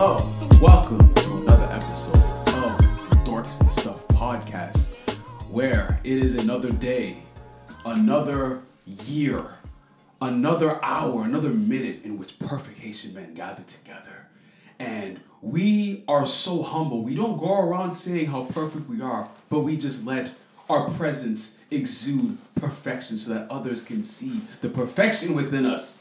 Hello, welcome to another episode of the Dorks and Stuff podcast, where it is another day, another year, another hour, another minute in which perfect Haitian men gather together. And we are so humble. We don't go around saying how perfect we are, but we just let our presence exude perfection so that others can see the perfection within us.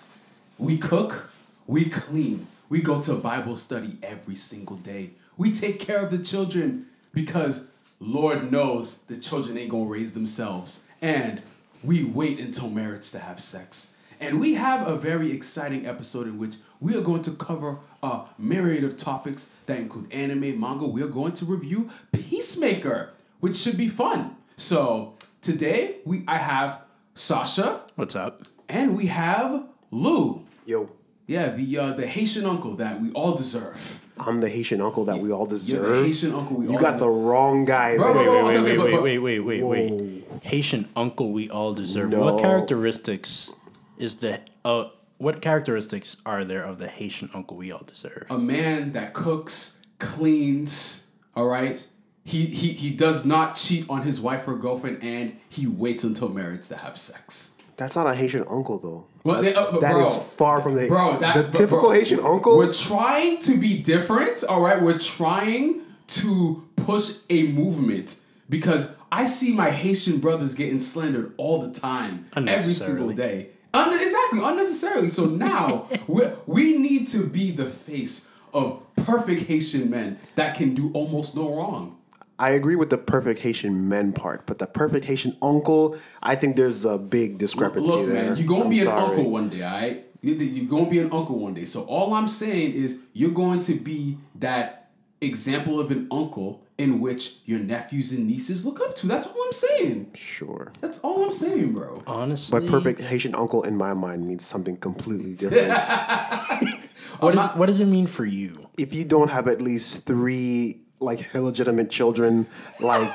We cook, we clean, we go to Bible study every single day. We take care of the children because Lord knows the children ain't gonna raise themselves. And we wait until marriage to have sex. And we have a very exciting episode in which we are going to cover a myriad of topics that include anime, manga. We are going to review Peacemaker, which should be fun. So today we I have Sasha What's up? and we have Lou. Yo, Yeah, the uh, the Haitian uncle that we all deserve. I'm the Haitian uncle that we all You're deserve. the Haitian uncle we all you all got deserve. the wrong guy. Bro, there. Wait, wait, wait, wait, wait, wait, wait, wait, wait. Haitian uncle we all deserve. No. What characteristics is the uh what characteristics are there of the Haitian uncle we all deserve? a man that cooks, cleans, all right? He, he, he does not cheat on his wife or girlfriend and he waits until marriage to have sex. That's not a Haitian uncle though. Well, they- uh, That bro, is far from the bro, that, the typical bro, Haitian uncle. We're trying to be different, all right? We're trying to push a movement because I see my Haitian brothers getting slandered all the time, every single day. Un- exactly, unnecessarily. So now we we need to be the face of perfect Haitian men that can do almost no wrong. I agree with the perfect Haitian men part, but the perfect Haitian uncle, I think there's a big discrepancy Look, there. man, you're gonna I'm be an uncle one day, all right? You- You're gonna be an uncle one day. So all I'm saying is you're going to be that example of an uncle in which your nephews and nieces look up to. That's all I'm saying. Sure. That's all I'm saying, bro. Honestly, But perfect Haitian uncle in my mind means something completely different. What, is, what does it mean for you? if you don't have at least three like illegitimate children, like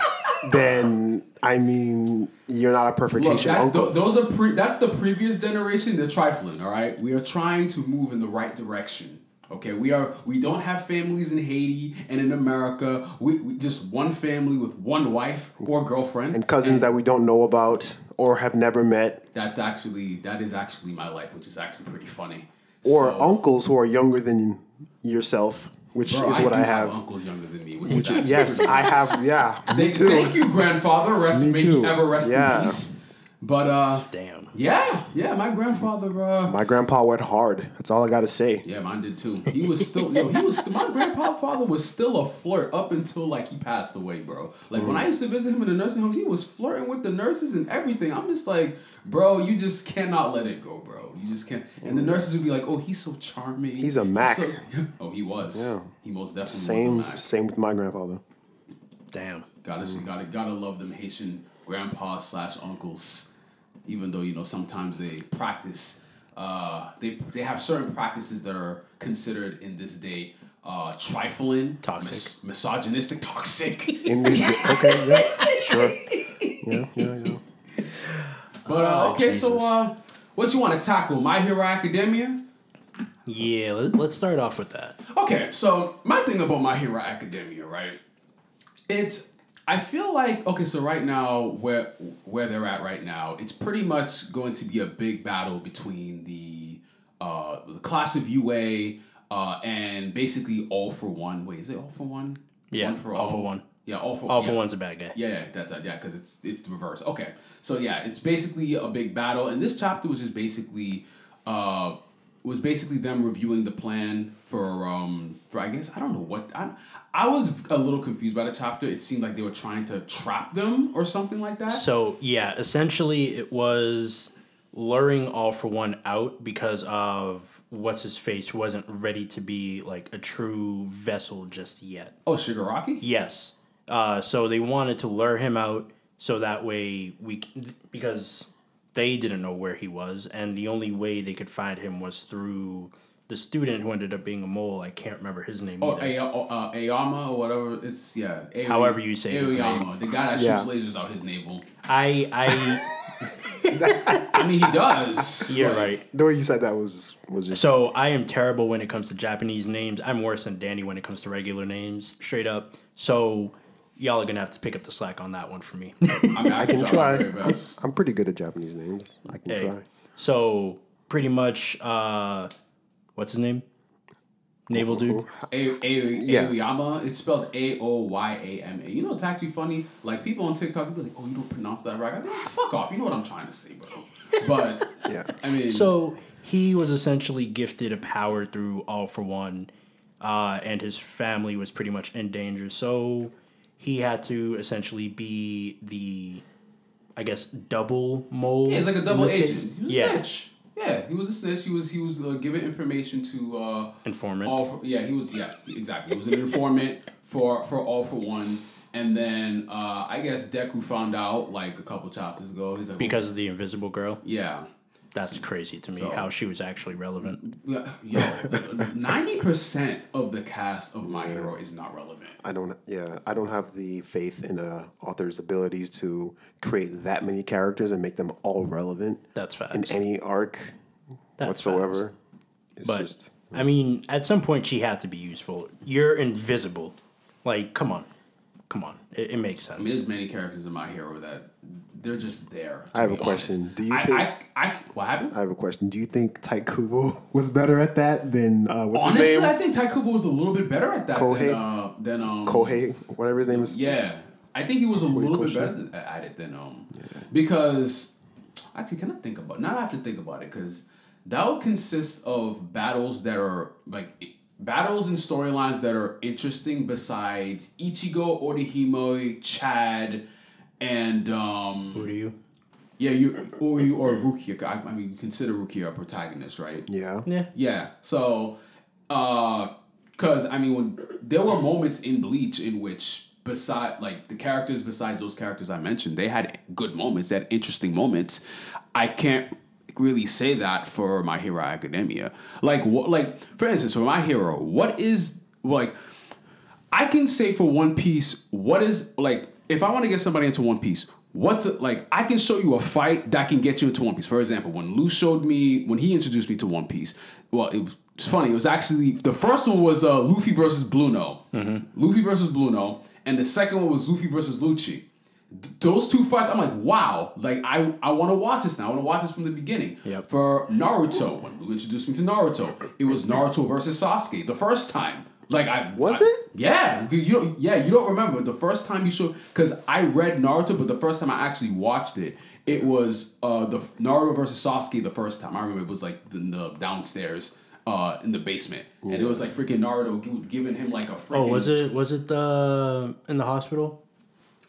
then I mean you're not a perfect Look, Haitian that, uncle. th- those are pre- that's the previous generation. They're trifling. All right, we are trying to move in the right direction. Okay, we are. We don't have families in Haiti and in America. We, we just one family with one wife or girlfriend and cousins that we don't know about or have never met, That's actually that is actually my life, which is actually pretty funny. or So- uncles who are younger than yourself, which Bro, is what do I have. Uncles younger than me, which, is Yes, I have. Yeah, me Thank, too. thank you, grandfather. Rest, Me may too. he ever rest Yeah. in peace. But uh, Damn. Yeah, yeah, my grandfather. Uh, My grandpa went hard. That's all I got to say. yeah, mine did too. He was still, yo, he was. My grandfather was still a flirt up until like he passed away, bro. Like when I mm. used to visit him in the nursing home, he was flirting with the nurses and everything. I'm just like, bro, you just cannot let it go, bro. You just can't. And the mm. nurses would be like, oh, he's so charming. He's a Mac. so-" oh, he was. Yeah. He most definitely Same, was a Mac. same with my grandfather. Damn. Gotta, mm. gotta, gotta love them Haitian grandpa slash uncles. Even though you know sometimes they practice, uh, they they have certain practices that are considered in this day uh, trifling, Toxic. mis- misogynistic, toxic. In this, day, okay, yeah, sure, yeah, yeah, yeah. but uh, Oh, okay, so uh, what you want to tackle? My Hero Academia. Yeah, let's start off with that. Okay, so my thing about My Hero Academia, right? It's I feel like okay, so right now where where they're at right now, it's pretty much going to be a big battle between the uh the class of UA uh and basically all for one. Wait, is it all for one? Yeah, one for all for one. Yeah, all for one. All for yeah. one's a bad guy. Yeah, yeah, that's that. Yeah, because it's it's the reverse. Okay, so yeah, it's basically a big battle, and this chapter was just basically, uh, was basically them reviewing the plan for um for I guess I don't know what I I was a little confused by the chapter. It seemed like they were trying to trap them or something like that. So yeah, essentially it was luring all for one out because of what's his face wasn't ready to be like a true vessel just yet. oh, Shigaraki. Yes. Uh, so they wanted to lure him out so that way we because they didn't know where he was and the only way they could find him was through the student who ended up being a mole. I can't remember his name Oh, either. A- uh, Ayama or whatever. It's yeah. A- However you say his Aoyama, the guy that Yeah. shoots lasers out his navel. I I I mean, he does. You're but- right. The way you said that was was just So I am terrible when it comes to Japanese names. I'm worse than Danny when it comes to regular names, straight up. So y'all are gonna have to pick up the slack on that one for me. I mean, I, I can try. I'm. I'm pretty good at Japanese names. I can Hey, try. so pretty much, uh, what's his name? Naval dude. A- A- Yeah. Aoyama, it's spelled A O Y A M A. You know, it's actually funny. Like people on TikTok be like, "Oh, you don't pronounce that right." I'm like, "Fuck off!" You know what I'm trying to say, bro. But Yeah. I mean, So he was essentially gifted a power through All for One, uh, and his family was pretty much in danger. So he had to essentially be the, I guess, double mole. yeah, it's like a double agent. He was a yeah, snitch. Yeah, he was a snitch. He was he was uh, giving information to uh, informant. all. For, yeah, he was. Yeah, exactly. He was an informant for for all for one. And then uh, I guess Deku found out like a couple chapters ago. He's like, because of the Invisible Girl. yeah. That's crazy to me So- how she was actually relevant. Yeah, ninety percent of the cast of My Hero is not relevant. I don't. Yeah, I don't have the faith in a author's abilities to create that many characters and make them all relevant That's facts. in any arc That's whatsoever. It's But just I mean, at some point she had to be useful. You're invisible. Like, come on, come on. It, it makes sense. I mean, there's many characters in My Hero that they're just there. I have a be question. honest. Do you I, think- I, I, what happened? I have a question. Do you think Tite Kubo was better at that than uh, what's Honestly, his I name? think Tite Kubo was a little bit better at that Kohei? than uh, than um Kohei, whatever his name is. Yeah, I think he was a little bit better at it than um yeah. because actually, can I think about? Now I have to think about it because that would consist of battles that are like battles and storylines that are interesting besides Ichigo, Orihime, Chad, and um Who do you? yeah you or you or Rukia. I, I mean, you consider Rukia a protagonist, right? Yeah. Yeah. Yeah. So, uh, cause I mean, when there were moments in Bleach in which, beside like the characters besides those characters I mentioned, they had good moments, they had interesting moments. I can't really say that for My Hero Academia. Like what? Like for instance, for My Hero, what is like? I can say for One Piece, what is like if I want to get somebody into One Piece, what's it like? I can show you a fight that can get you into One Piece. For example, when Lou showed me when he introduced me to One Piece, well, it was it's funny. It was actually the first one was uh, Luffy versus Blueno, Luffy versus Blueno, and the second one was Luffy versus Lucci. Th- Those two fights, I'm like, wow! Like I, I want to watch this now. I want to watch this from the beginning. Yep. For Naruto, when Lou introduced me to Naruto, it was Naruto versus Sasuke the first time. Like I Was I- it? yeah, you you don't. Yeah, you don't remember the first time you showed because I read Naruto, but the first time I actually watched it, it was uh the Naruto versus Sasuke. The first time I remember it was like in the downstairs, uh, in the basement, and it was like freaking Naruto giving him like a freaking. Oh, was it was it the in the hospital?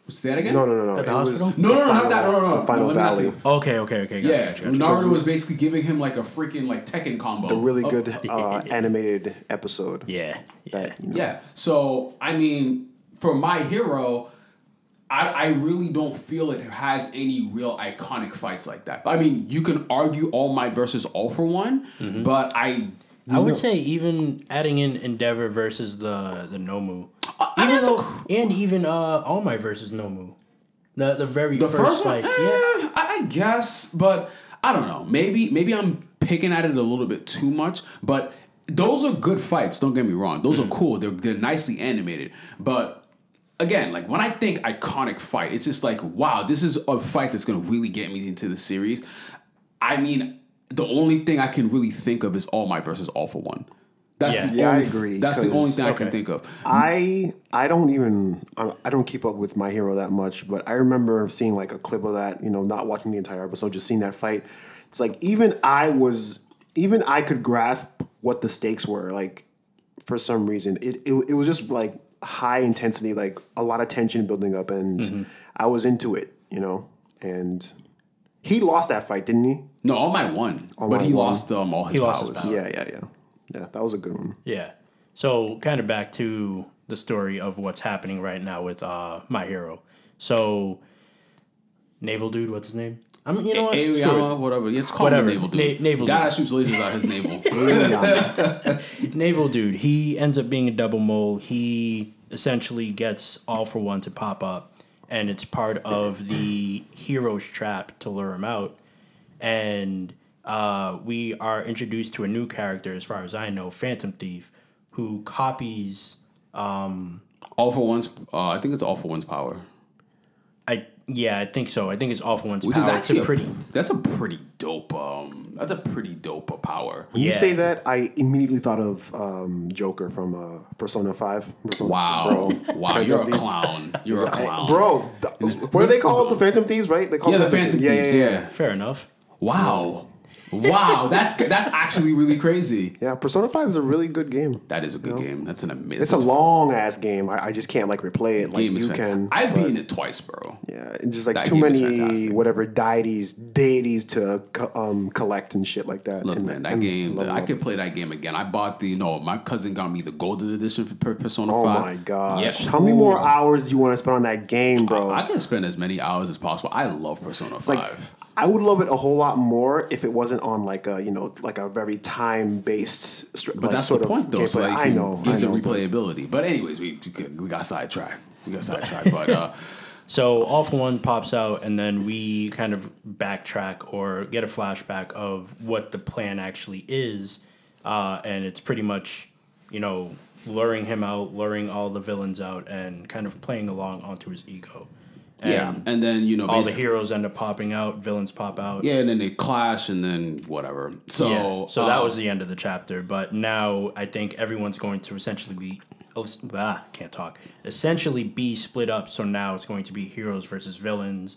Say that again. No, no, no, no. At the It was hospital? No, no, no, the not that. No, no, no. The final no, let valley. Okay, okay, okay. Gotcha, Yeah, gotcha, gotcha. Naruto was basically giving him like a freaking like Tekken combo. The really of- good uh, animated episode. Yeah, yeah. That, you know, Yeah. So I mean, for my hero, I, I really don't feel it has any real iconic fights like that. I mean, you can argue All Might versus All for One, Mm-hmm. but I I would say even adding in Endeavor versus the the Nomu, I even mean, it's a- though, and even uh All Might versus Nomu, the the very the first, first, one, fight. eh, Yeah, I I guess, but I don't know. Maybe maybe I'm picking at it a little bit too much, but those are good fights. Don't get me wrong; those Mm. are cool. They're they're nicely animated, but again, like when I think iconic fight, it's just like, wow, this is a fight that's gonna really get me into the series. I mean, the only thing I can really think of is All Might versus All for One. That's Yeah. the Yeah, I only, agree, That's the only 'cause- thing I can think of. I I don't even I I don't keep up with My Hero that much, but I remember seeing like a clip of that. You know, not watching the entire episode, just seeing that fight. It's like even I was even I could grasp what the stakes were. Like for some reason, it it, it was just like high intensity, like a lot of tension building up, and Mm-hmm. I was into it. You know, and he lost that fight, didn't he? No, All Might won, but Might he won. lost um, all his He lost powers. his powers. Yeah, yeah, yeah, yeah. That was a good one. yeah. So kind of back to the story of what's happening right now with uh My Hero. So Naval dude, what's his name? I'm you know what? Screw. Aoyama, whatever. It's called Whatever. naval dude. Na- naval the guy dude. that shoots lasers out his navel. Naval dude, he ends up being a double mole. He essentially gets all for one to pop up, and it's part of the hero's trap to lure him out. and uh, we are introduced to a new character, as far as I know, Phantom Thief, who copies. Um, All for one's. Uh, I think it's all for one's power, I yeah, I think so. I think it's All for One's which power. is actually it's a pretty. That's a pretty dope. Um, that's a pretty dope uh, power. When you say that, I immediately thought of um, Joker from uh, Persona Five. Persona, Wow, bro. wow, Phantom you're a Thieves. clown. You're a clown, bro. th- what do they call? The Phantom Thieves, right? They call Yeah, it the Phantom Thieves. Yeah, Fair enough. Wow, wow. That's that's actually really crazy. Yeah, Persona Five is a really good game. That is a good game. That's an amazing. It's a long ass game. I, I just can't like replay it like you can. I've beaten it twice, bro. Yeah, it's just like That too many whatever deities, deities to um, collect and shit like that. Look, and, man, that game. I could play that game again. I bought the. You know, my cousin got me the golden edition for Per- Persona Oh Five. my gosh! Yeah. How many more hours do you want to spend on that game, bro? I can spend as many hours as possible. I love Persona Five. like I would love it a whole lot more if it wasn't on like a you know like a very time based. But that's the point, though. So like, I know, I gives know. it replayability. But anyways, we we got sidetracked. We got sidetracked. but uh, So All for One pops out, and then we kind of backtrack or get a flashback of what the plan actually is, uh, and it's pretty much, you know, luring him out, luring all the villains out, and kind of playing along onto his ego. And yeah, and then you know, all the heroes end up popping out, villains pop out. yeah, and then they clash, and then whatever. So Yeah, so that uh, was the end of the chapter. But now I think everyone's going to essentially be ah, can't talk. Essentially be split up. So now it's going to be heroes versus villains,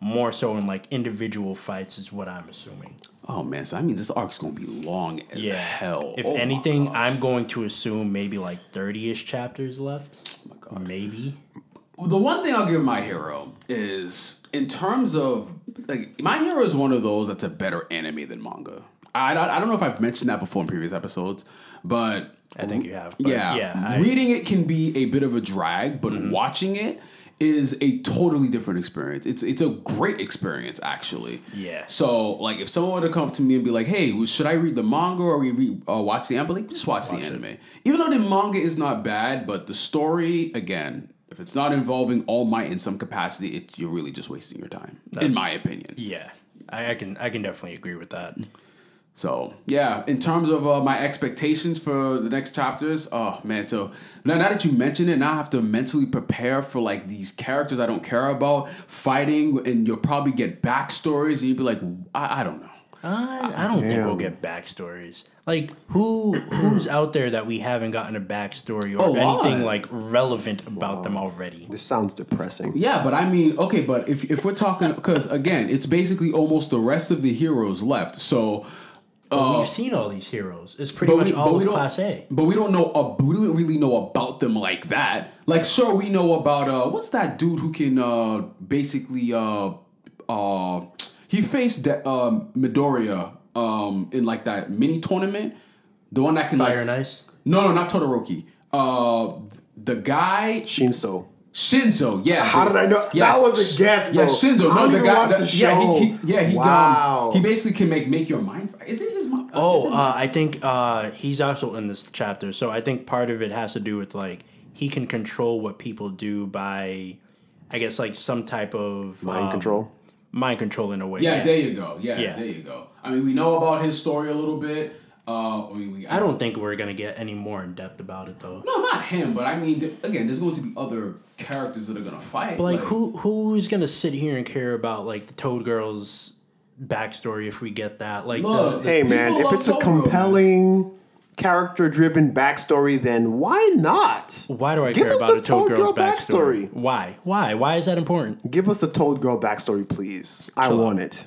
more so in like individual fights is what I'm assuming. Oh man, so I mean, this arc's gonna be long as Yeah. hell. If Oh anything, I'm going to assume maybe like 30-ish chapters left. Oh my God. Maybe. The one thing I'll give my hero is in terms of like my hero is one of those that's a better anime than manga. I, I, I don't know if I've mentioned that before in previous episodes, but I think you have. But yeah, yeah. I- Mm-hmm. reading it can be a bit of a drag, but watching it is a totally different experience. It's it's a great experience actually. Yeah. So like if someone were to come up to me and be like, "Hey, should I read the manga or we read, uh, watch the anime?" Like, just watch, the anime. Even though the manga is not bad, but the story again, if it's not involving All Might in some capacity, it, you're really just wasting your time, in my opinion. yeah. I, I can I can definitely agree with that. So yeah, in terms of uh, my expectations for the next chapters, oh man. So now, now that you mention it, now I have to mentally prepare for like these characters I don't care about fighting, and you'll probably get backstories, and you'll be like, I, I don't know. I, I don't think we'll Damn. get backstories. Like who who's out there that we haven't gotten a backstory A or lot. anything like relevant about them already? This sounds depressing. Yeah, but I mean, okay, but if if we're talking, because again, it's basically almost the rest of the heroes left. So. But we've seen all these heroes. It's pretty But much we- but all we of don't- Class A. But we don't know. Uh, we don't really know about them like that. Like, sure, we know about uh, what's that dude who can uh, basically uh, uh, he faced De- um, Midoriya um, in like that mini tournament. The one that can Fire like and Ice. no, no, not Todoroki. Uh, the guy Shinso. Shinzo. Yeah. How did I know? That was a guess, bro. Yeah, Shinzo. I No, don't the guy. the- the yeah, he, he, yeah, he Wow. um, he basically can make make your mind. Is it his mind? Oh, uh, I think uh, he's also in this chapter. So I think part of it has to do with like he can control what people do by, I guess, like some type of Mind um, control. Mind control in a way. Yeah, there you go. Yeah, Yeah. there you go. I mean, we know about his story a little bit. Uh, I mean, we, I don't think we're gonna get any more in depth about it though. No, not him, but I mean, th- again, there's going to be other characters that are gonna fight. But like, who who's gonna sit here and care about like the Toad Girl's backstory if we get that? Like, Look, the, Hey man, if it's a compelling. Girl, man. compelling, character-driven backstory, then why not? why do I Give care us about the a Toad Toad Girl's Girl backstory? backstory. Why? Why? Why is that important? Give us the Toad Girl backstory, please. I Chill want it.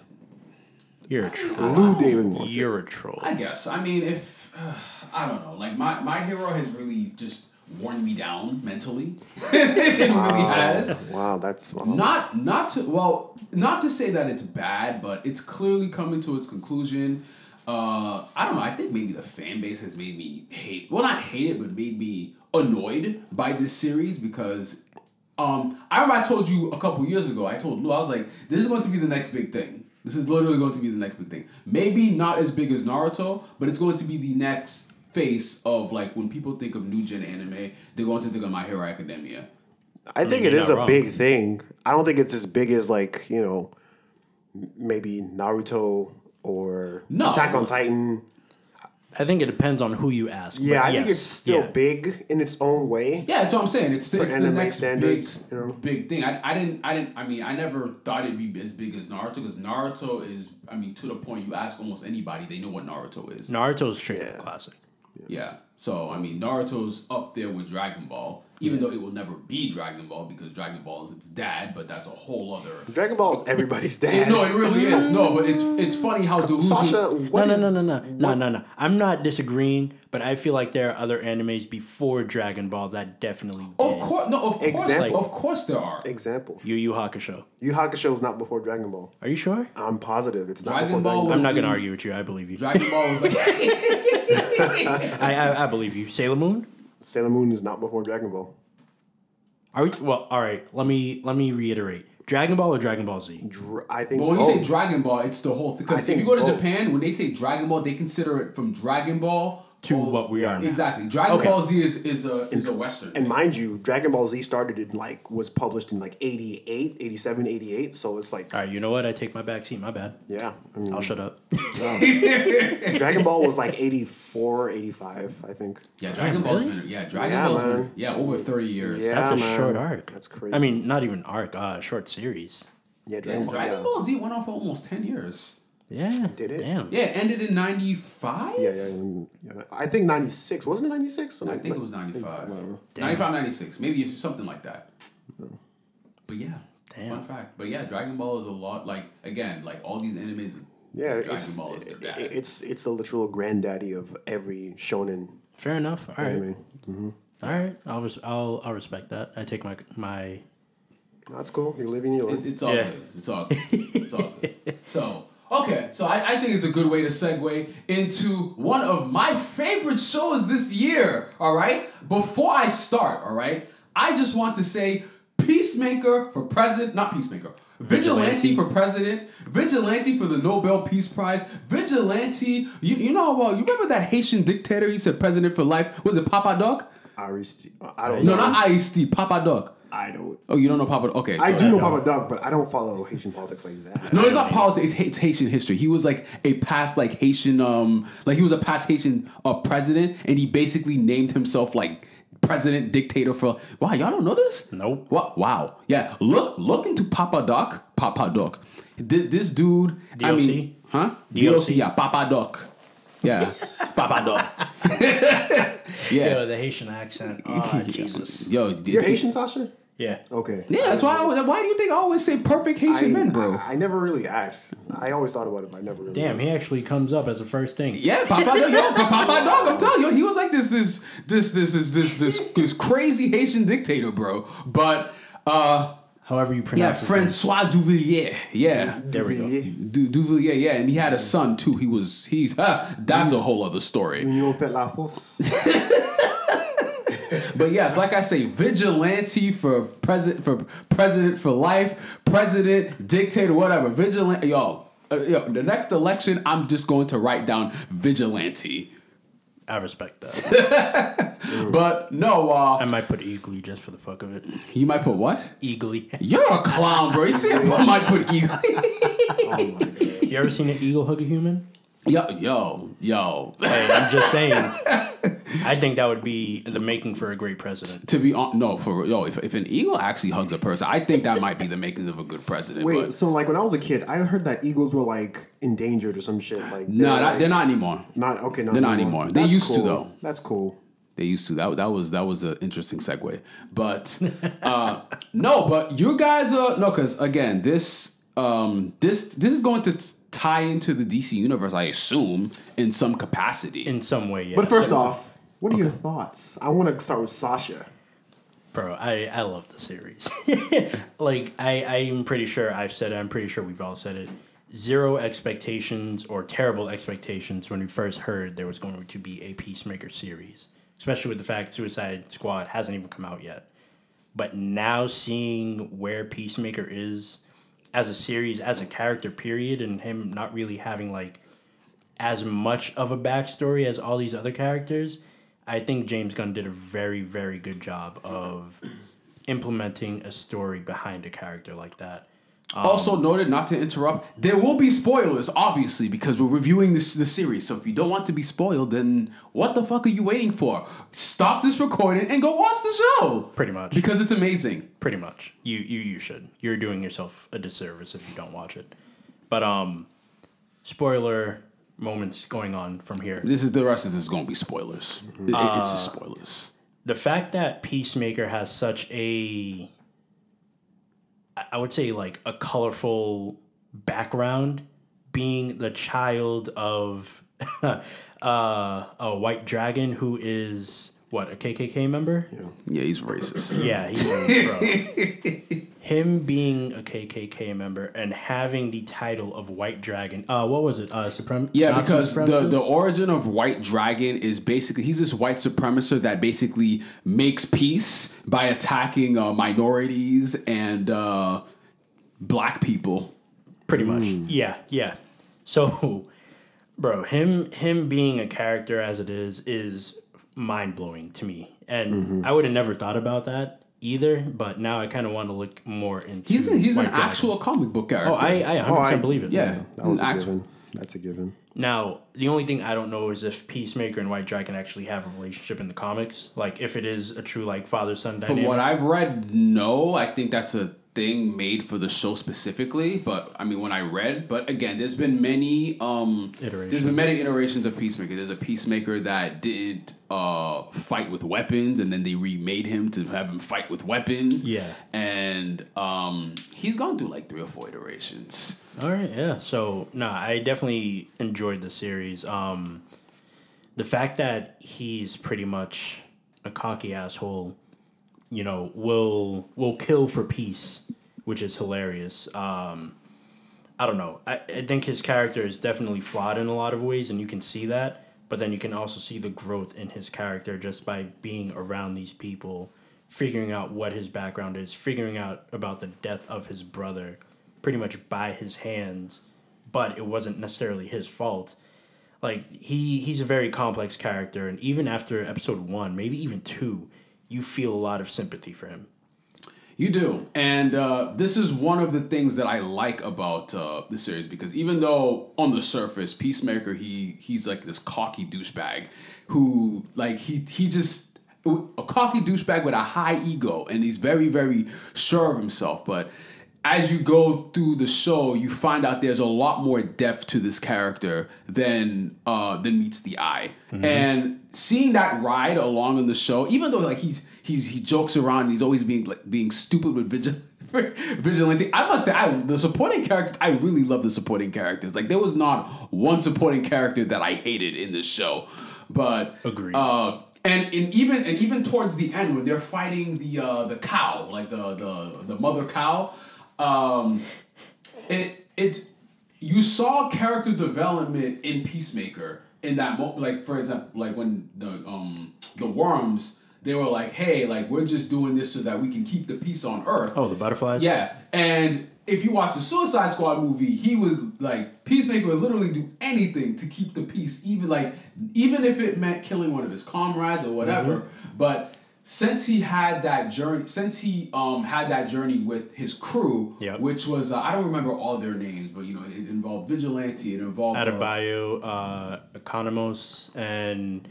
You're a troll. Lou David wants it. You're a troll. I guess. I mean, if I don't know, like my my hero has really just worn me down mentally. it really has. Wow, that's wow. Not not to well, not to say that it's bad, but it's clearly coming to its conclusion. Uh, I don't know. I think maybe the fan base has made me hate. Well, not hate it, but made me annoyed by this series because um, I remember I told you a couple years ago. I told Lou I was like, "This is going to be the next big thing. This is literally going to be the next big thing. Maybe not as big as Naruto, but it's going to be the next face of like when people think of new gen anime, they're going to think of My Hero Academia. I think you're it is a wrong. big thing. I don't think it's as big as like you know, maybe Naruto or No. Attack on Titan. I think it depends on who you ask. Yeah, but I think it's still yeah. big in its own way. Yeah, that's what I'm saying. It's the, it's the next standards, big you know? big thing. I, I didn't I didn't I mean I never thought it'd be as big as Naruto because Naruto is I mean to the point you ask almost anybody they know what Naruto is. Naruto's straight Yeah. up classic. Yeah. So I mean Naruto's up there with Dragon Ball, even though it will never be Dragon Ball because Dragon Ball is its dad, but that's a whole other. Dragon Ball is everybody's dad. no, it really is. No, but it's it's funny how delusional. Sasha, what no, no, no, no, no, no, no, no. I'm not disagreeing, but I feel like there are other animes before Dragon Ball that definitely did. Of course, no, of course, Example. of course there are. Example. Yu Yu Hakusho. Yu Hakusho is not before Dragon Ball. Are you sure? I'm positive it's not Dragon before Ball Dragon Ball. I'm not gonna argue with you. I believe you. Dragon Ball was like I, I I believe you. Sailor Moon. Sailor Moon is not before Dragon Ball. Are we, well, all right. Let me let me reiterate. Dragon Ball or Dragon Ball Z? Dr- I think. But when you say Dragon Ball, it's the whole thing. Because if you go to both. Japan, when they say Dragon Ball, they consider it from Dragon Ball To all- what we are now. Exactly. Dragon Okay. Ball Z is, is a is a western. And mind you, Dragon Ball Z started in like was published in like 88, 87, 88. So it's like All right. You know what? I take my back seat. My bad. yeah. I mean, I'll shut up. Dragon Ball was like 84, 85, I think. yeah, Dragon Ball's really? been yeah, Dragon Yeah, Ball's been yeah, over thirty years. Yeah. That's a man. short arc. That's crazy. I mean, not even arc. Uh, short series. Yeah, Yeah, Dragon Ball. Dragon yeah. Ball Z went on for almost ten years. Yeah. Did it? Damn. Yeah, it ended in ninety five? Yeah, yeah, and- yeah. I think 96. Wasn't it 96? I think it was 95. Whatever. 95, 96. Maybe something like that. But yeah, Damn. fun fact. But yeah, Dragon Ball is a lot like again, like all these animes. Yeah, Dragon it's, Ball is their it- dad. it's it's the literal granddaddy of every shonen Fair enough. All right. anime. Mm-hmm. All right. I'll res- I'll I'll respect that. I take my my. That's cool. You're living your life. It, it's all Yeah. good. It's all good. It's all good. So, okay. So I, I think it's a good way to segue into one of my favorite shows this year. All right. Before I start, all right, I just want to say Peacemaker for president, not Peacemaker. Vigilante, Vigilante. for president, Vigilante for the Nobel Peace Prize, Vigilante. You, you know well, you remember that Haitian dictator? He said president for life. Was it Papa Doc? Aristi- I don't No, know. not IST, Papa Doc. I don't. Oh, you don't know Papa? Okay, I do know. Papa Doug, but I don't follow Haitian politics like that. No, it's not politics. It's, it's Haitian history. He was like a past like Haitian um like he was a past Haitian uh, president, and he basically named himself like president dictator for. Wow, y'all don't know this? Nope. Wow, wow. Yeah, look look into Papa Doc. Papa Doc. This, this dude. I DOC? mean, huh? DOC? DOC. Yeah, Papa Doc. Yeah, Papa Doc. yeah. Yo, the Haitian accent. Oh Jesus. Yo, You're Haitian, Sasha? Yeah. Okay. Yeah, that's why. I, always- why do you think I always say perfect Haitian I, men, bro? I, I never really asked. I always thought about it, but I never really Damn, asked. he actually comes up as the first thing. Yeah, Papa Dog, yo, Papa Dog, I'm telling you, he was like this, this, this, this, this, this, this, this crazy Haitian dictator, bro. But, uh, However you yeah, pronounce his name. Francois Duvalier, yeah, There we go. Villiers. du, Duvalier, yeah, and he had a son too. He was he, that's a whole other story. Union fait la force. But yes, like I say, vigilante for president for president for life, president, dictator, whatever. Vigilante, yo, uh, yo. The next election, I'm just going to write down vigilante. I respect that. But no, uh, I might put Eagly just for the fuck of it. you might put what? Eagly. You're a clown, bro. You see, I might put eagle. oh. You ever seen an eagle hug a human? Yo, yo, yo. Hey, I'm just saying. I think that would be the making for a great president. To be on, no, for yo, if, if an eagle actually hugs a person, I think that might be the makings of a good president. Wait, but so like when I was a kid, I heard that eagles were like endangered or some shit. Like no, they're, not, like, they're not anymore. Not okay. Not They're not anymore. They That's used to, though. That's cool. They used to. That that was that was an interesting segue. But uh, no, but you guys are no, because again, this um this this is going to t- tie into the DC universe, I assume, in some capacity. In some way, yeah. But first off, what are your thoughts? I want to start with Sasha. Bro, I, I love the series. like I I'm pretty sure I've said it. I'm pretty sure we've all said it. Zero expectations or terrible expectations when we first heard there was going to be a Peacemaker series, especially with the fact Suicide Squad hasn't even come out yet. But now seeing where Peacemaker is as a series, as a character, period, and him not really having like as much of a backstory as all these other characters, I think James Gunn did a very, very good job of implementing a story behind a character like that. Also noted, not to interrupt, there will be spoilers, obviously, because we're reviewing this the series. So if you don't want to be spoiled, then what the fuck are you waiting for? Stop this recording and go watch the show. Pretty much. Because it's amazing. Pretty much. You you you should. You're doing yourself a disservice if you don't watch it. But um spoiler moments going on from here. This is the rest of this is gonna be spoilers. It- it's just spoilers. The fact that Peacemaker has such a I- would say like a colorful background being the child of uh, a white dragon who is what a KKK member. Yeah, he's racist. Yeah, he is, bro. Him being a KKK member and having the title of White Dragon. Uh, what was it? Uh, Suprem- Yeah, Nazi because the, the origin of White Dragon is basically he's this white supremacist that basically makes peace by attacking uh, minorities and uh, black people. pretty much. Yeah, yeah. So, bro, him him being a character as it is is mind blowing to me, and mm-hmm. I would have never thought about that either. But now I kind of want to look more into. He's a, he's White an Dragon. actual comic book character. Oh, I I 100 Oh, I- believe it. yeah, That was He's a an actual- given. That's a given. Now, the only thing I don't know is if Peacemaker and White Dragon actually have a relationship in the comics. Like, if it is a true, like, father son dynamic. From what I've read, no. I think that's a thing made for the show specifically. But I mean, when I read, but again, there's been many um There's Iterations. been many iterations of Peacemaker. There's a Peacemaker that didn't uh fight with weapons, and then they remade him to have him fight with weapons. Yeah. and um he's gone through like three or four iterations. All right, yeah. So, nah, I definitely enjoyed the series. Um, the fact that he's pretty much a cocky asshole, you know, will will kill for peace, which is hilarious. Um, I don't know. I, I think his character is definitely flawed in a lot of ways, and you can see that. But then you can also see the growth in his character just by being around these people, figuring out what his background is, figuring out about the death of his brother, pretty much by his hands, but it wasn't necessarily his fault. Like he he's a very complex character, and even after episode one, maybe even two, you feel a lot of sympathy for him. You do, and uh, this is one of the things that I like about uh, the series because even though on the surface, Peacemaker he he's like this cocky douchebag who like he he just a cocky douchebag with a high ego, and he's very very sure of himself, but. As you go through the show, you find out there's a lot more depth to this character than uh, than meets the eye. And seeing that ride along in the show, even though like he's he's he jokes around and he's always being like being stupid with vigil- vigilante. I must say, I the supporting characters. I really love the supporting characters. Like there was not one supporting character that I hated in this show, but Agreed. Uh, and, and even and even towards the end when they're fighting the uh, the cow, like the the the mother cow, um, it it you saw character development in Peacemaker in that moment. Like for example, like when the um the worms they were like, hey, like we're just doing this so that we can keep the peace on Earth. Oh, the butterflies. Yeah, and if you watch the Suicide Squad movie, he was like Peacemaker would literally do anything to keep the peace, even like even if it meant killing one of his comrades or whatever. Mm-hmm. But since he had that journey, since he um had that journey with his crew, Yep. which was uh, I don't remember all their names, but you know it involved Vigilante, it involved uh, Adebayo, uh, Economos, and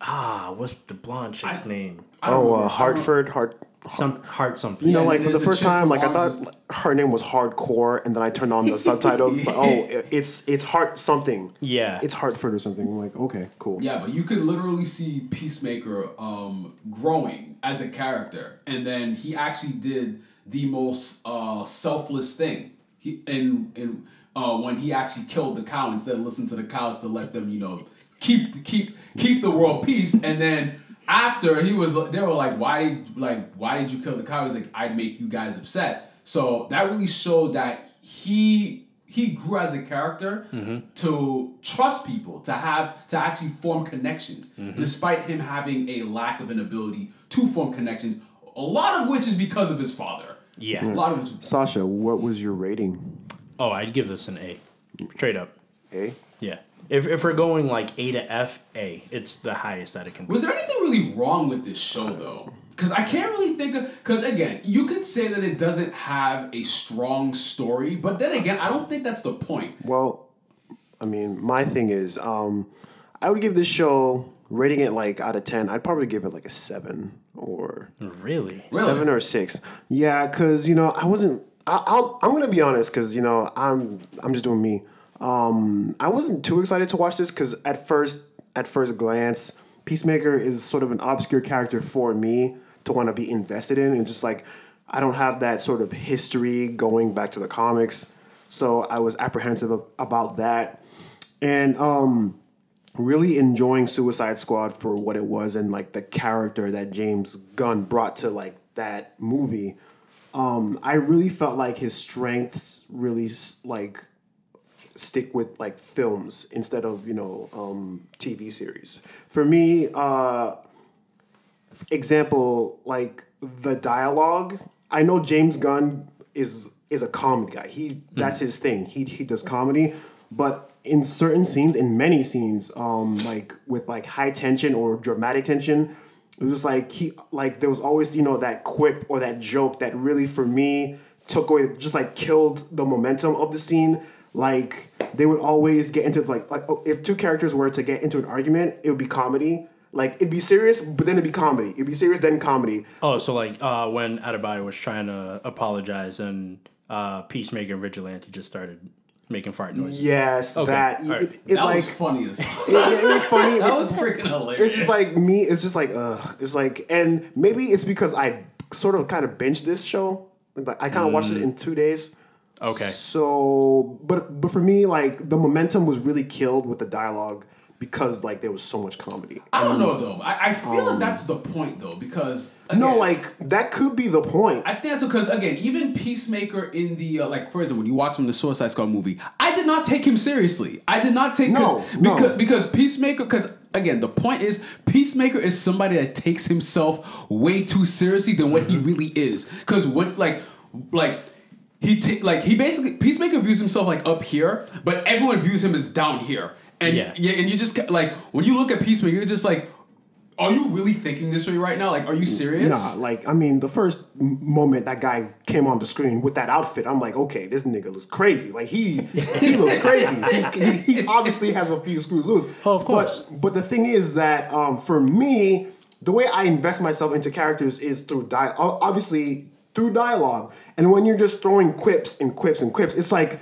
ah, what's the blonde chick's name? I Oh, remember- uh, I Hartford, Hart. Some heart something. You know, Yeah, like for the first time, from like I thought her name was Hardcore, and then I turned on the subtitles. It's like, oh, it- it's it's Heart something. Yeah. It's Hartford or something. I'm like, okay, cool. Yeah, but you could literally see Peacemaker um, growing as a character, and then he actually did the most uh, selfless thing. He in in uh, when he actually killed the cow instead of listening to the cows to let them, you know, keep keep keep the world peace, and then. After he was, they were like, "Why did like why did you kill the cow?" He's like, "I'd make you guys upset." So that really showed that he he grew as a character mm-hmm. to trust people, to have to actually form connections, mm-hmm. despite him having a lack of an ability to form connections. A lot of which is because of his father. Yeah. A lot of which. Sasha, what was your rating? Oh, I'd give this an A, straight up. A. Yeah. If if we're going like A to F, A. It's the highest that it can be. Was there anything really wrong with this show though? because I can't really think of because again, you could say that it doesn't have a strong story, but then again, I don't think that's the point. Well, I mean, my thing is, um, I would give this show rating it like out of ten. I'd probably give it like a seven or Really? Really? seven or six. Yeah, because you know I wasn't. I, I'll, I'm gonna be honest, because you know I'm I'm just doing me. Um, I wasn't too excited to watch this because at first at first glance, Peacemaker is sort of an obscure character for me to want to be invested in, and just like I don't have that sort of history going back to the comics, so I was apprehensive about that, and um really enjoying Suicide Squad for what it was and like the character that James Gunn brought to like that movie. Um, I really felt like his strengths really like stick with like films instead of you know um, TV series. For me, uh, example like the dialogue. I know James Gunn is is a comedy guy. He that's his thing. He he does comedy, but in certain scenes, in many scenes, um, like with like high tension or dramatic tension, it was like he like there was always you know that quip or that joke that really for me took away just like killed the momentum of the scene. Like they would always get into like like oh, if two characters were to get into an argument, it would be comedy. Like it'd be serious, but then it'd be comedy. It'd be serious, then comedy. Oh, so like uh, when Adebayo was trying to apologize and uh, Peacemaker and Vigilante just started making fart noises. Yes, Okay, that all right. it, it that like was funny as hell. it, it was funny. that was freaking hilarious. it's just like me. It's just like uh, it's like, and maybe it's because I sort of kind of binged this show. Like I kind of watched it in two days. Okay. So, but but for me, like the momentum was really killed with the dialogue because like there was so much comedy. I don't know though. I, I feel like that's the point though because No, like that could be the point. I think that's because again, even Peacemaker in the uh, like, for example, when you watch him in the Suicide Squad movie, I did not take him seriously. I did not take No, cause, no. because because Peacemaker because again the point is Peacemaker is somebody that takes himself way too seriously than what he Mm-hmm. really is. Because when like like. He ta- like he basically Peacemaker views himself like up here, but everyone views him as down here. And Yeah. yeah, and you just ca- like when you look at Peacemaker, you're just like, are you really thinking this way right now? Like, are you serious? Nah, like I mean, the first moment that guy came on the screen with that outfit, I'm like, okay, this nigga looks crazy. Like he he looks crazy. He's, he's, he obviously has a few screws loose. Oh, of course. But but the thing is that um, for me, the way I invest myself into characters is through di- o- obviously through dialogue. And when you're just throwing quips and quips and quips, it's like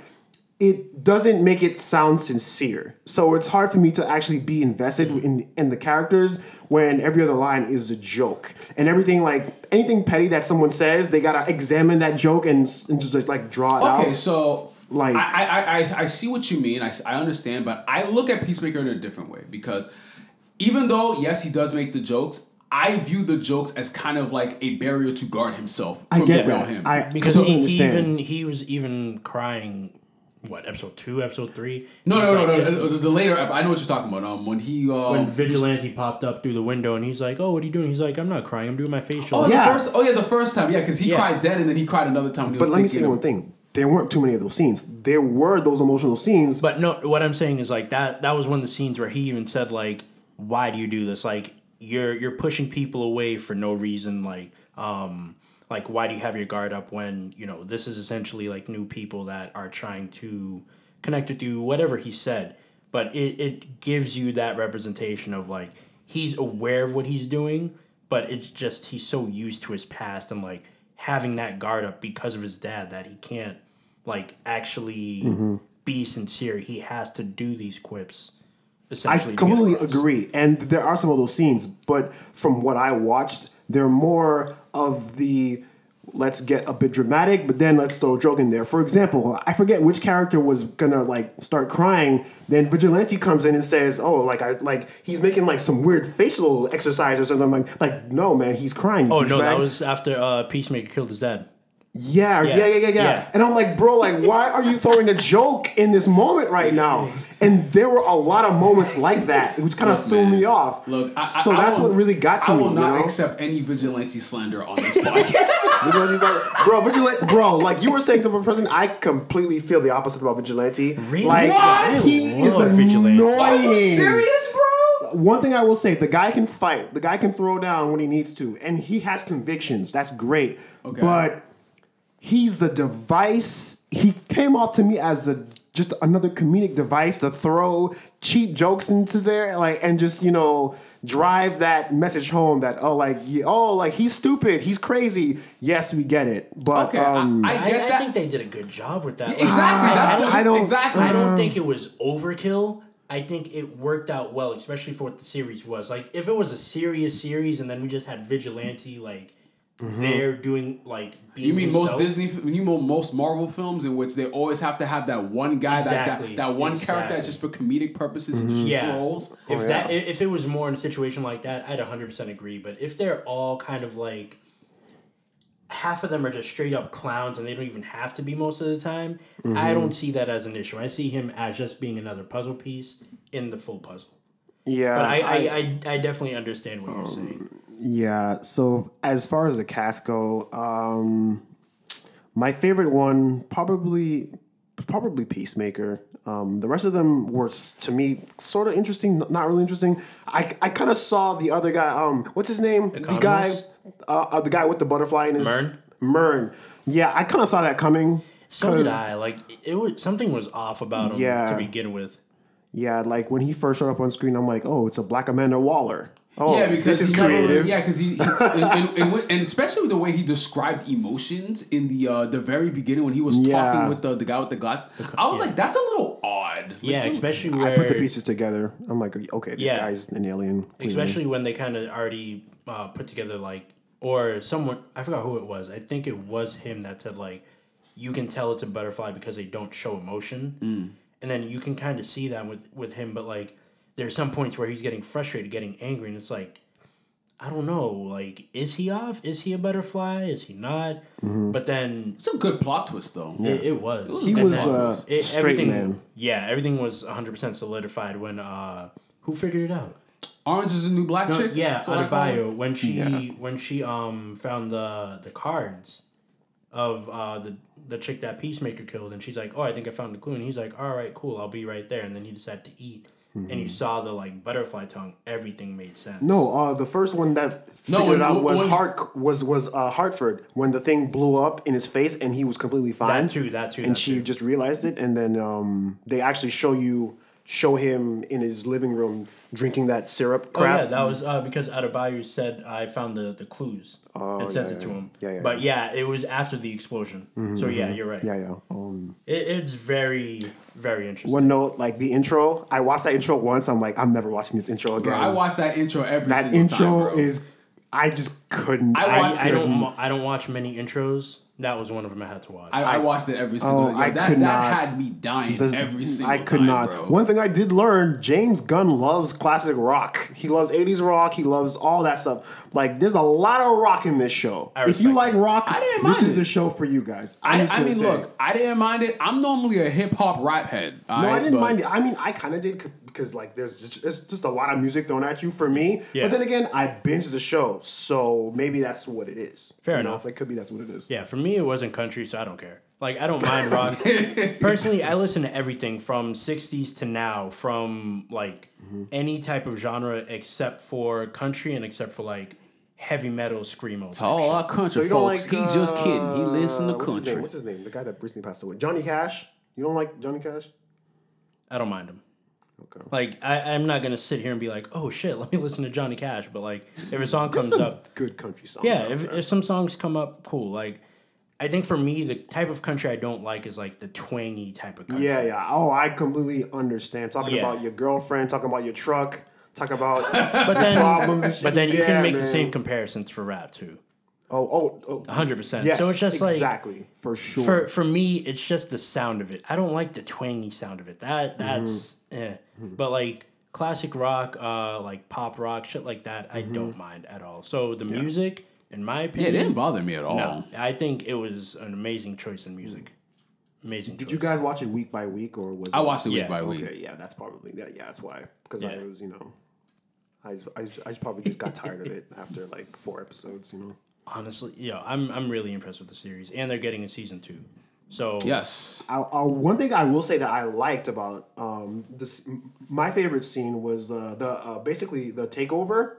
it doesn't make it sound sincere. So it's hard for me to actually be invested mm. in in the characters when every other line is a joke. And everything like anything petty that someone says, they gotta examine that joke and, and just like draw it out. Okay, so Like- I, I, I, I see what you mean. I I understand, but I look at Peacemaker in a different way because even though yes, he does make the jokes, I view the jokes as kind of like a barrier to guard himself I from get the real that. him. I Because totally he, he even he was even crying. What episode two, episode three? no, no, no, like- no, the, the later. I know what you're talking about. Um, when he um, When Vigilante popped up through the window and he's like, "Oh, what are you doing?" He's like, "I'm not crying. I'm doing my facial." oh Yeah. the first oh yeah the first time yeah because he Yeah. cried then and then he cried another time when he was But let me say one thing. There weren't too many of those scenes. There were those emotional scenes. But no, what I'm saying is like that. That was one of the scenes where he even said like, "Why do you do this? Like you're you're pushing people away for no reason. Like um like why do you have your guard up when you know this is essentially like new people that are trying to connect with you. Whatever he said, but it it gives you that representation of like he's aware of what he's doing, but it's just he's so used to his past and like having that guard up because of his dad that he can't like actually be sincere. He has to do these quips. I completely agree. And there are some of those scenes, but from what I watched, they're more of the let's get a bit dramatic, but then let's throw a joke in there. For example, I forget which character was gonna like start crying. Then Vigilante comes in and says, "Oh, like I like he's making like some weird facial exercise or something." I'm like, like no, man, he's crying. Oh no, that was after uh, Peacemaker killed his dad. Yeah, yeah, yeah, yeah, yeah. And I'm like, bro, like, why are you throwing a joke in this moment right now? And there were a lot of moments like that, which kind of threw man. me off. Look, I, I, so I that's will- what really got to I me. will not you know? accept any vigilante slander on this podcast. Vigilante's like, bro, vigilante, bro, like you were saying to the person, I completely feel the opposite about vigilante. Really? Like, What? he is Vigilante. annoying. Are you serious, bro? one thing I will say: the guy can fight. The guy can throw down when he needs to, and he has convictions. That's great. Okay. But he's a device. He came off to me as a just another comedic device to throw cheap jokes into there, like and just you know drive that message home that oh like oh like he's stupid, he's crazy. Yes, we get it, but Okay, I- um, I, I, get I that. think they did a good job with that. Like, exactly. I- that's I don't- I don't- exactly. I don't think it was overkill. I think it worked out well, especially for what the series was. Like, if it was a serious series and then we just had vigilante like there doing like being You mean most himself, Disney? You mean most Marvel films in which they always have to have that one guy Exactly, that that, that one character that's just for comedic purposes and just Yeah. trolls. If Oh, that yeah. i- if it was more in a situation like that, I'd 100% agree. But if they're all kind of like half of them are just straight up clowns and they don't even have to be most of the time, Mm-hmm. I don't see that as an issue. I see him as just being another puzzle piece in the full puzzle. yeah, But I, I, I, I definitely understand what you're Um, saying. Yeah. So as far as the cast go, um, my favorite one probably probably Peacemaker. Um, the rest of them were to me sort of interesting, not really interesting. I, I kind of saw the other guy. Um, what's his name? The guy, uh, uh, the guy with the butterfly in his Murn? Murn. Yeah, I kind of saw that coming. So did 'cause- I. Like it was something was off about him Yeah. to begin with. Yeah, like when he first showed up on screen, I'm like, oh, it's a Black Amanda Waller. Oh, yeah, because this is he never- creative. yeah, because he, he and, and, and, and especially the way he described emotions in the uh, the very beginning when he was Yeah. talking with the, the guy with the glass. I was like, that's a little odd. Yeah, Like, especially I put the pieces together. I'm like, okay, this Yeah. guy's an alien. clearly. especially when they kind of already uh, put together like or someone i forgot who it was i think it was him that said like you can tell it's a butterfly because they don't show emotion Mm. and then you can kind of see that with with him but like there's some points where he's getting frustrated getting angry and it's like i don't know like is he off is he a butterfly is he not Mm-hmm. but then It's a good plot twist though. it, it was He was then the it- straight everything man. yeah everything was 100% solidified when uh who figured it out Orange is the new black no, chick. yeah, That's what I call her? Adebayo when she Yeah. when she um found the the cards of uh the the chick that Peacemaker killed, and she's like, "Oh, I think I found the clue," and he's like, "All right, cool, I'll be right there," and then he decided to eat, and you saw the like butterfly tongue, everything made sense. Mm-hmm. No, uh, the first one that No, figured it out was when- Hart was was uh, Hartford when the thing blew up in his face and he was completely fine. that too, that too, and that she too. just realized it, and then um, they actually show you show him in his living room drinking that syrup crap. Oh yeah, that was uh, because Adebayo said I found the the clues and sent Oh, yeah, it to yeah. him. Yeah, yeah, but yeah, it was after the explosion. So yeah, you're right. yeah, yeah. Um, It, it's very very interesting. one note, like the intro, I watched that intro once. I'm like, I'm never watching this intro again. Bro, I watch that intro every that single intro time, bro. is, I just couldn't. I I, watched I it. don't I don't watch many intros. That was one of them I had to watch. I, I watched it every single. Oh, yo, I that could that not. had me dying This- every single I could time, not. bro. One thing I did learn: James Gunn loves classic rock. He loves '80s rock. He loves all that stuff. Like, there's a lot of rock in this show. I If you like rock, I didn't this mind is it. the show for you guys. I'm I, just I mean, say. look, I didn't mind it. I'm normally a hip hop rap head. No, I didn't mind it. I mean, I kind of did c- because like there's just it's just a lot of music thrown at you for me. Yeah. But then again, I binged the show, so maybe that's what it is. Fair You know, enough. It could be that's what it is. Yeah, for me it wasn't country, so I don't care. Like I don't mind rock. Personally, I listen to everything from '60s to now, from like Mm-hmm. any type of genre except for country and except for like heavy metal screamo. To all our country So folks, like? he's just kidding. He uh, listen to what's his country. name? What's his name? The guy that recently passed away, Johnny Cash. You don't like Johnny Cash? I don't mind them. Okay. Like I, I'm not gonna sit here and be like, oh shit, let me listen to Johnny Cash. But like, if a song comes Some up, good country songs. yeah, out if, there. if some songs come up, cool. Like, I think for me, the type of country I don't like is like the twangy type of country. Yeah, yeah. Oh, I completely understand. Talking Yeah. about your girlfriend, talking about your truck, talking about But then, problems and shit. but then you Yeah, can make the same comparisons for rap too. Oh, oh, oh. 100%. Yes, so it's just like exactly for sure. for for me, it's just the sound of it. I don't like the twangy sound of it. That that's Mm-hmm. eh. But like classic rock, uh, like pop rock, shit like that, I Mm-hmm. don't mind at all. So the music, in my Yeah, it didn't bother me at all. no, I think it was an amazing choice in music. Amazing. Did choice. you guys watch it week by week or was I it- watched it week Yeah, by week. Okay, yeah, that's probably that. Yeah, that's why. Because I was, you know, I, just- I, just- I just probably just got tired of it after like four episodes. You know. Honestly, yeah, I'm I'm really impressed with the series, and they're getting a season two. So Yes. I, uh, one thing I will say that I liked about um, this, my favorite scene was uh, the uh, basically the takeover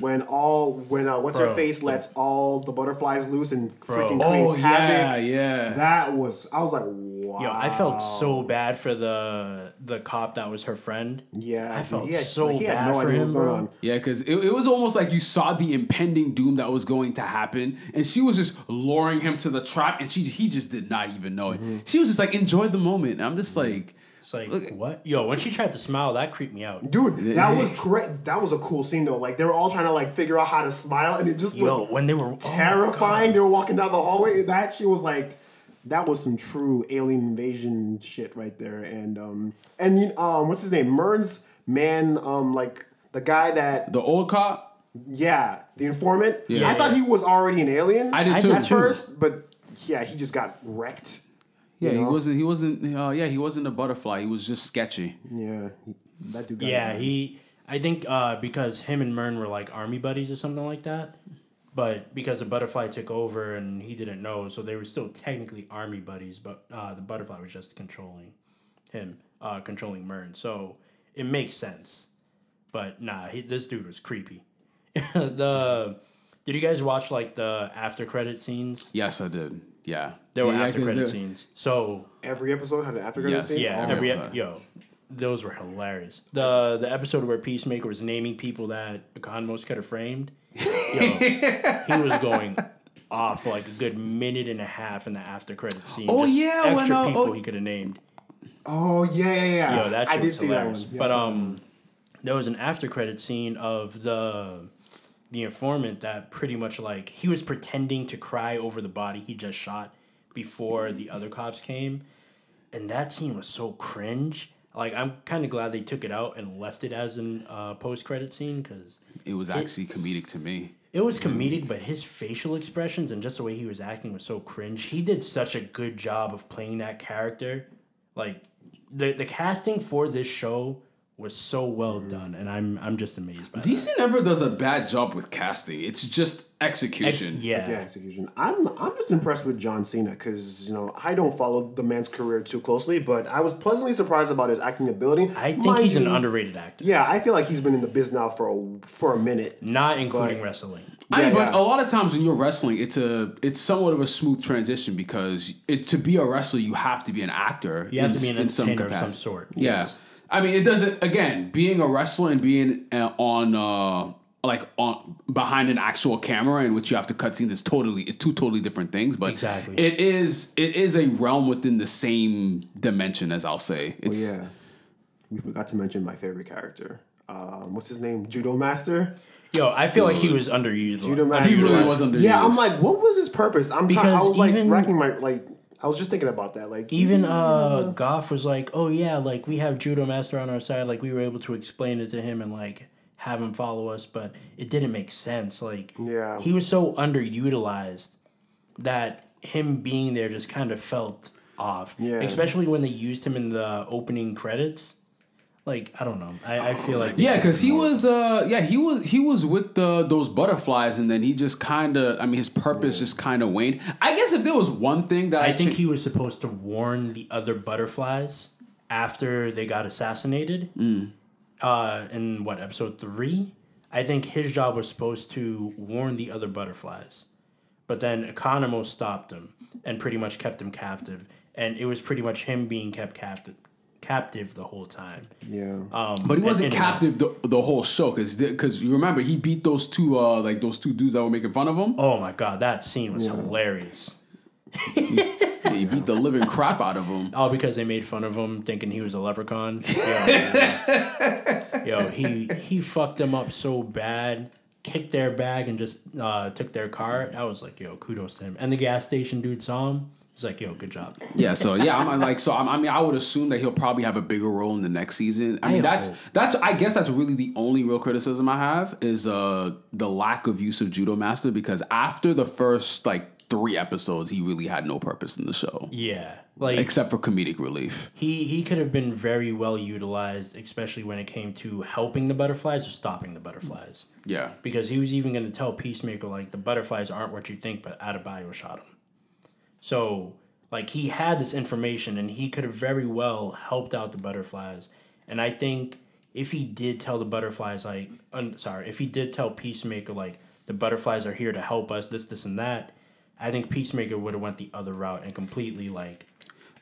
when all when uh, what's her face lets all the butterflies loose and Bro. freaking Oh creates yeah, yeah. That was I was like wow. Yo, I felt so bad for the the cop that was her friend. yeah. I felt he had, so he had bad no for him, going bro. on. Yeah, because it, it was almost like you saw the impending doom that was going to happen, and she was just luring him to the trap, and she he just did not even know it. Mm-hmm. She was just like, enjoy the moment. And I'm just like, It's like Look, what? Yo, when she tried to smile, that creeped me out. Dude, that was correct. That was a cool scene though. Like they were all trying to like figure out how to smile, and it just Yo, looked when they were oh terrifying. they were walking down the hallway. That she was like, that was some true alien invasion shit right there. And um and um what's his name? Murn's man. Um like the guy that the old cop. yeah the informant. Yeah. I thought he was already an alien. I did I too. at too. first, but yeah, he just got wrecked. Yeah, you he wasn't. He wasn't. Uh, yeah, he wasn't a butterfly. He was just sketchy. Yeah, that dude. Got Yeah, he. I think uh, because him and Murn were like army buddies or something like that. But because the butterfly took over and he didn't know, so they were still technically army buddies. But uh, the butterfly was just controlling him, uh, controlling Murn. So it makes sense. But nah, he, this dude was creepy. the did you guys watch like the after credit scenes? Yes, I did. Yeah, There were Yeah, after 'cause credit they- sescenes. So every episode had an after credit Yes. scene. yeah, all every of ep- yo, those were hilarious. The the episode where Peacemaker was naming people that Economos could have framed. Yo, he was going off like a good minute and a half in the after credit scene. Oh, Just yeah, extra uh, people oh- he could have named. Oh yeah, yeah, yeah. Yo, that I did was see that one. Yeah, but I saw that um, there was an after credit scene of the the informant that pretty much like he was pretending to cry over the body he just shot before the other cops came, and that scene was so cringe. Like I'm kind of glad they took it out and left it as an uh, post credit scene because it was actually comedic to me. it was comedic, but his facial expressions and just the way he was acting was so cringe. He did such a good job of playing that character. Like the the casting for this show was so well mm. done, and I'm I'm just amazed by DC never does a bad job with casting. It's just execution. Ex- yeah. Yeah, execution. I'm I'm just impressed with John Cena because you know I don't follow the man's career too closely, but I was pleasantly surprised about his acting ability. I think Mind he's an underrated actor, Yeah, I feel like he's been in the biz now for a for a minute. not including But- wrestling. I mean, Yeah, but yeah. a lot of times when you're wrestling, it's a it's somewhat of a smooth transition because it to be a wrestler, you have to be an actor. You have in, to be an in some entertainer of some capacity. sort. Yeah, Yes. I mean, it doesn't. Again, being a wrestler and being uh, on uh, like on behind an actual camera in which you have to cut scenes is totally it's two totally different things. But Exactly. it is it is a realm within the same dimension as I'll say. But It's yeah, we forgot to mention my favorite character. Um, what's his name? Judo Master. Yo, I feel like he was underused. Judo Master. he really was underused. Yeah, I'm like, what was his purpose? I'm trying. I was like even- racking my like. I was just thinking about that. Like Even uh Goff was like, "Oh yeah, like we have Judo Master on our side. Like we were able to explain it to him and like have him follow us, but it didn't make sense. Like Yeah. he was so underutilized that him being there just kind of felt off. Yeah. Especially when they used him in the opening credits. Like I don't know. I, I feel like Yeah, because he was, uh, yeah, he was, he was with the those butterflies, and then he just kind of, I mean, his purpose just kind of waned. I guess if there was one thing that I, I think cha- he was supposed to warn the other butterflies after they got assassinated. Mm. Uh, in what episode three? I think his job was supposed to warn the other butterflies, but then Economo stopped him and pretty much kept him captive, and it was pretty much him being kept captive, captive the whole time. yeah. Um, but he wasn't and- and- captive the, the whole show, because because you remember he beat those two, uh, like those two dudes that were making fun of him. Oh my god, that scene was hilarious. Yeah, he beat the living crap out of him. All because they made fun of him, thinking he was a leprechaun. Yo, yo, he he fucked them up so bad. Kicked their bag and just uh, took their car. I was like, yo, kudos to him. And the gas station dude saw him. He's like, yo, good job. Yeah, so yeah, I'm like, so I'm, I mean, I would assume that he'll probably have a bigger role in the next season. I mean, I that's hope. that's I guess that's really the only real criticism I have is uh the lack of use of Judo Master because after the first like three episodes, he really had no purpose in the show Yeah, like except for comedic relief. he he could have been very well utilized, especially when it came to helping the butterflies or stopping the butterflies. Yeah, because he was even going to tell Peacemaker like the butterflies aren't what you think, but Adebayo shot him. So Like he had this information and he could have very well helped out the butterflies. And I think if he did tell the butterflies like un, sorry, if he did tell Peacemaker like the butterflies are here to help us, this, this and that, I think Peacemaker would have went the other route and completely like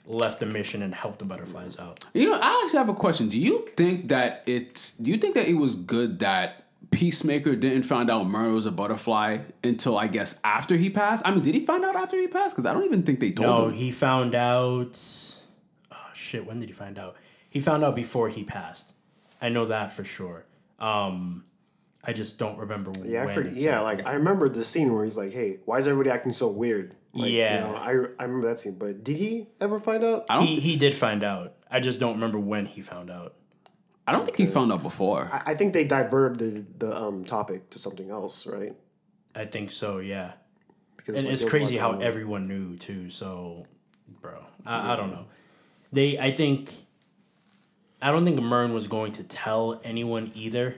left the mission and helped the butterflies out. You know, I actually have a question. Do you think that it? Do you think that it was good that Peacemaker didn't find out Murray was a butterfly until I guess after he passed? I mean, did he find out after he passed? Because I don't even think they told No, him. No, he found out. Oh shit! When did he find out? He found out before he passed. I know that for sure. Um, I just don't remember Yeah, I when. forget, yeah. Like. I remember the scene where he's like, "Hey, why is everybody acting so weird?" Like, Yeah. you know, I I remember that scene. But did he ever find out? I don't. he he did find out. I just don't remember when he found out. I don't think he found out before. I, I think they diverted the, the um topic to something else, right? I think so. Yeah, Because and like, it's crazy how everyone knew too. So, bro, I, I don't know. They, I think, I don't think Murn was going to tell anyone either,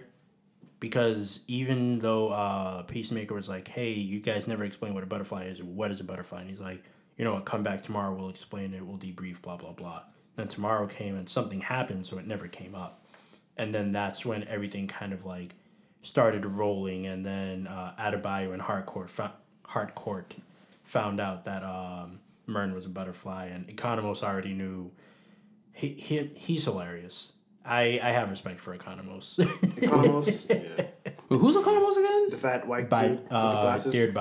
because even though uh, Peacemaker was like, "Hey, you guys never explain what a butterfly is. What is a butterfly?" and he's like, "You know what? Come back tomorrow. We'll explain it. We'll debrief. Blah blah blah." Then tomorrow came and something happened, so it never came up, and then that's when everything kind of like started rolling, and then uh, Adebayo and Harcourt fo- Harcourt found out that um, Murn was a butterfly, and Economos already knew. He, he he's hilarious. I, I have respect for Economos. Economos, yeah. Who's Economos again? the fat white by dude with the uh, glasses. Beard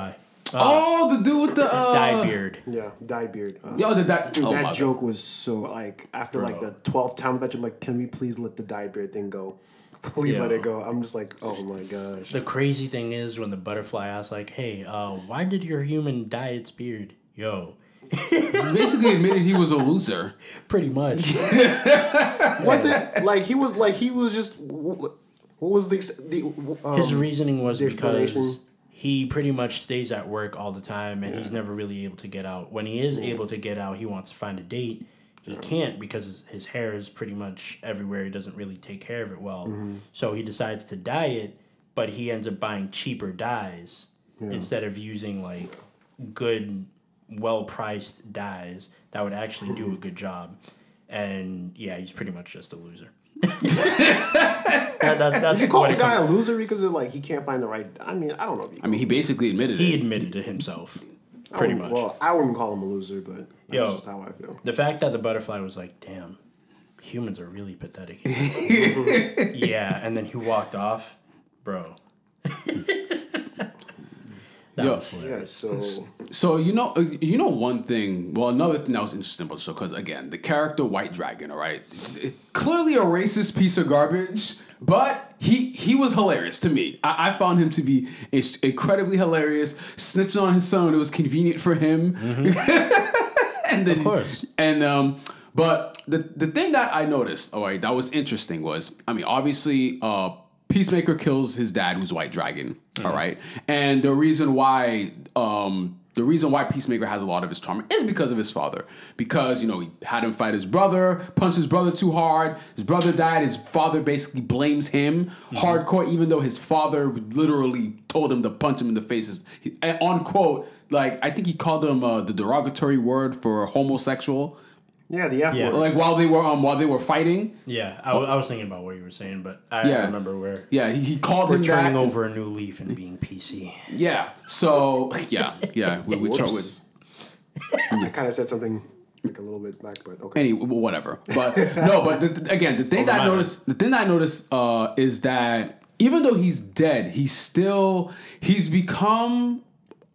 by oh, the dude with the uh, Dye Beard. Yeah, dye beard. Uh, Yo, did that? Dude, oh my that God. joke was so like after like the twelfth time that I'm like, can we please let the dye beard thing go? Please let it go. I'm just like, oh my gosh. The crazy thing is when the butterfly asks like, "Hey, uh, why did your human dye its beard?" Yo, He basically admitted he was a loser. pretty much. Was it like he was like he was just what was the the um, His reasoning was the explanation- because he pretty much stays at work all the time and he's never really able to get out. When he is able to get out, he wants to find a date. He can't because his hair is pretty much everywhere. He doesn't really take care of it well. Mm-hmm. So he decides to dye it, but he ends up buying cheaper dyes instead of using like good, well priced dyes that would actually do a good job. And yeah, he's pretty much just a loser. That, that, that's You call what the guy a loser because of like he can't find the right. I mean, I don't know. If you I mean, he basically admitted it He it. admitted it himself, I pretty wouldn't- much. Well, I wouldn't call him a loser, but that's Yo. just how I feel. the fact that the butterfly was like, "Damn, humans are really pathetic." yeah, and then he walked off, bro. that Yo. was hilarious. Yeah. So So you know, uh, you know one thing. Well, another thing that was interesting about the show because again, the character White Dragon, all right, clearly a racist piece of garbage, but he he was hilarious to me. I, I found him to be incredibly hilarious. Snitching on his son when it was convenient for him, and then Of course. and um, but the the thing that I noticed, all right, that was interesting was, I mean, obviously, uh, Peacemaker kills his dad, who's White Dragon, all right, and the reason why, um, the reason why Peacemaker has a lot of his trauma is because of his father, because you know he had him fight his brother, punched his brother too hard, his brother died, his father basically blames him hardcore, even though his father literally told him to punch him in the faces, he, on quote, like I think he called him uh, the derogatory word for homosexual yeah, the F Yeah. word. like while they were um while they were fighting. Yeah, I, was thinking about what you were saying, but I Yeah. remember where Yeah, he, he called we're him turning that. over a new leaf and being PC. Yeah. So yeah, yeah. We, we try with Whoops. I kind of said something like a little bit back, but okay. any whatever. But no, but the, the- again, the thing that I my noticed, the thing that I noticed uh, is that even though he's dead, he's still he's become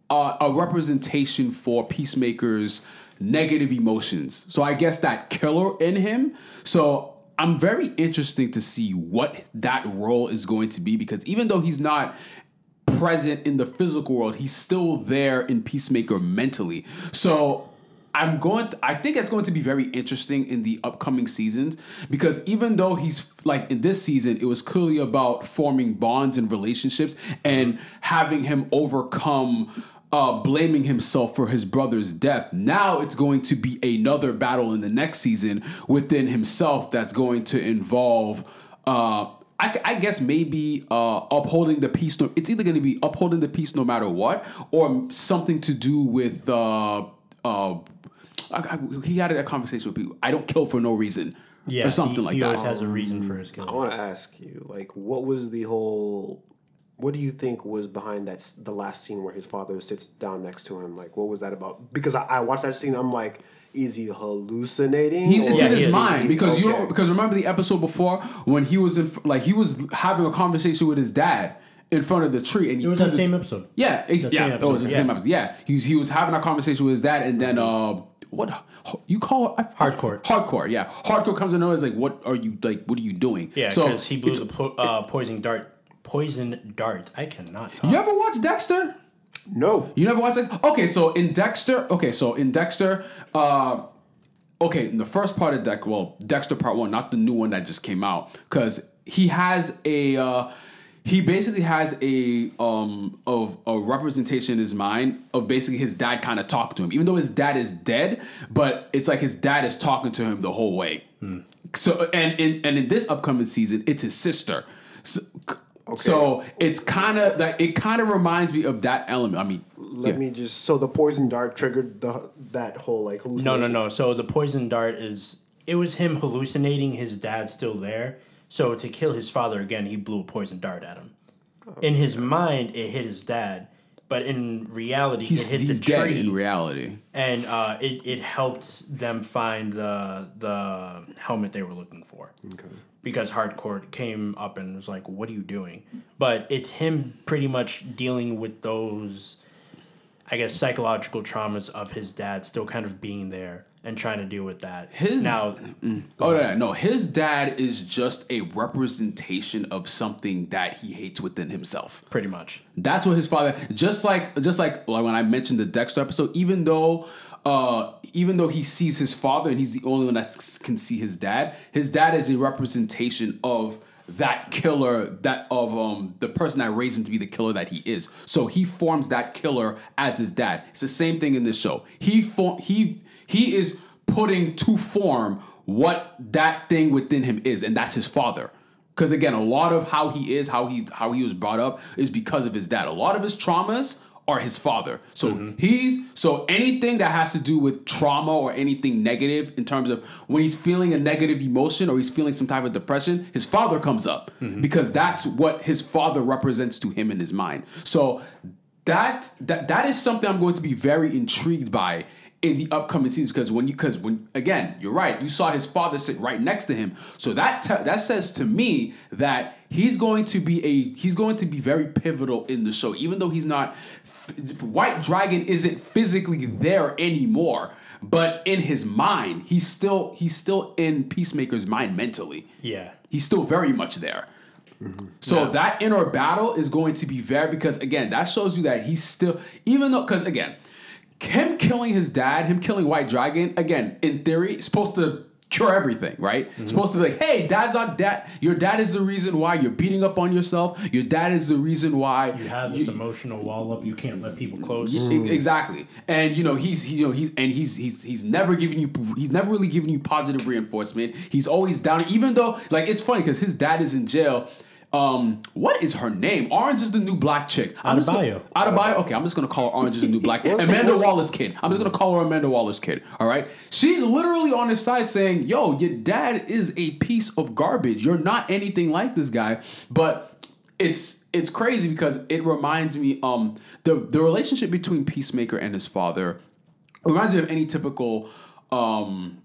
uh, a representation for peacemakers negative emotions. So i guess that killer in him. So i'm very interested to see what that role is going to be because even though he's not present in the physical world he's still there in peacemaker mentally. So i'm going to, i think it's going to be very interesting in the upcoming seasons because even though he's like in this season it was clearly about forming bonds and relationships and having him overcome uh, blaming himself for his brother's death. Now it's going to be another battle in the next season within himself that's going to involve, uh, I, I guess, maybe uh, upholding the peace. No, it's either going to be upholding the peace no matter what, or something to do with. Uh, uh, I, I, he had a conversation with people. I don't kill for no reason, Yeah, or something he, like he that. always has a reason for his killing. I want to ask you, like, what was the whole? What do you think was behind that? The last scene where his father sits down next to him, like, what was that about? Because I, I watched that scene, I'm like, is he hallucinating? He, it's Yeah, in he his is. mind because you Okay. don't, because remember the episode before when he was in like he was having a conversation with his dad in front of the tree and he It was threw that the- same episode. Yeah, ex- That yeah, same it was the episode, same episode. Yeah, he was, he was having a conversation with his dad, and then uh, what you call it? Hardcore. Hardcore, yeah. Hardcore comes in and is like, "What are you like? What are you doing?" Yeah, so he blew it's- the po- uh, poison dart. Poison dart. I cannot talk. You ever watch Dexter? no. You never watched it? Okay, so in Dexter, okay, so in Dexter, uh, okay, in the first part of Dex, well, Dexter Part One, not the new one that just came out, because he has a, uh, he basically has a um of a representation in his mind of basically his dad kind of talking to him, even though his dad is dead, but it's like his dad is talking to him the whole way. So and in and in this upcoming season, it's his sister. So, so it's kind of like it kind of reminds me of that element. I mean, Let yeah. me just. So the poison dart triggered the that whole like No, hallucination. no, no. So the poison dart is it was him hallucinating his dad still there. So to kill his father again, he blew a poison dart at him. Oh, In his mind, it hit his dad, but in reality, he's, it hit he's the dead tree, in reality. and uh, it it helped them find the the helmet they were looking for. Okay. because hardcore came up and was like what are you doing but it's him pretty much dealing with those i guess psychological traumas of his dad still kind of being there and trying to deal with that His- now Oh no, no, his dad is just a representation of something that he hates within himself. pretty much That's what his father. Just like, just like, like when I mentioned the Dexter episode, even though, uh, even though he sees his father and he's the only one that can see his dad, his dad is a representation of that killer, that of um the person that raised him to be the killer that he is. So he forms that killer as his dad. It's the same thing in this show. He form he he is putting to form what that thing within him is, and that's his father. Because again, a lot of how he is, how he how he was brought up, is because of his dad. A lot of his traumas are his father. So mm-hmm. he's so anything that has to do with trauma or anything negative in terms of when he's feeling a negative emotion or he's feeling some type of depression, his father comes up mm-hmm. because that's what his father represents to him in his mind. So that that that is something I'm going to be very intrigued by in the upcoming seasons because when you because when again you're right you saw his father sit right next to him. So that te- that says to me that he's going to be a he's going to be very pivotal in the show even though he's not White Dragon isn't physically there anymore but in his mind he's still he's still in Peacemaker's mind mentally. Yeah. He's still very much there. Mm-hmm. So that inner battle is going to be very because again that shows you that he's still even though because again him killing his dad, him killing White Dragon again in theory supposed to cure everything, right? It's supposed to be like, hey, dad's not dad. Your dad is the reason why you're beating up on yourself. Your dad is the reason why you have this emotional wall up you can't let people close Exactly, and you know he's he, you know he's and he's he's he's never giving you he's never really giving you positive reinforcement. He's always down, even though like it's funny because his dad is in jail. Um, what is her name? Orange is the new black chick. I'm just gonna- Adebayo. Adebayo. Okay, I'm just gonna call her Orange is the new black. What's- Amanda what's- Waller's kid. I'm just gonna call her Amanda Waller's kid. All right. She's literally on his side saying, "Yo, your dad is a piece of garbage. You're not anything like this guy." But it's it's crazy because it reminds me um the the relationship between Peacemaker and his father reminds me of any typical um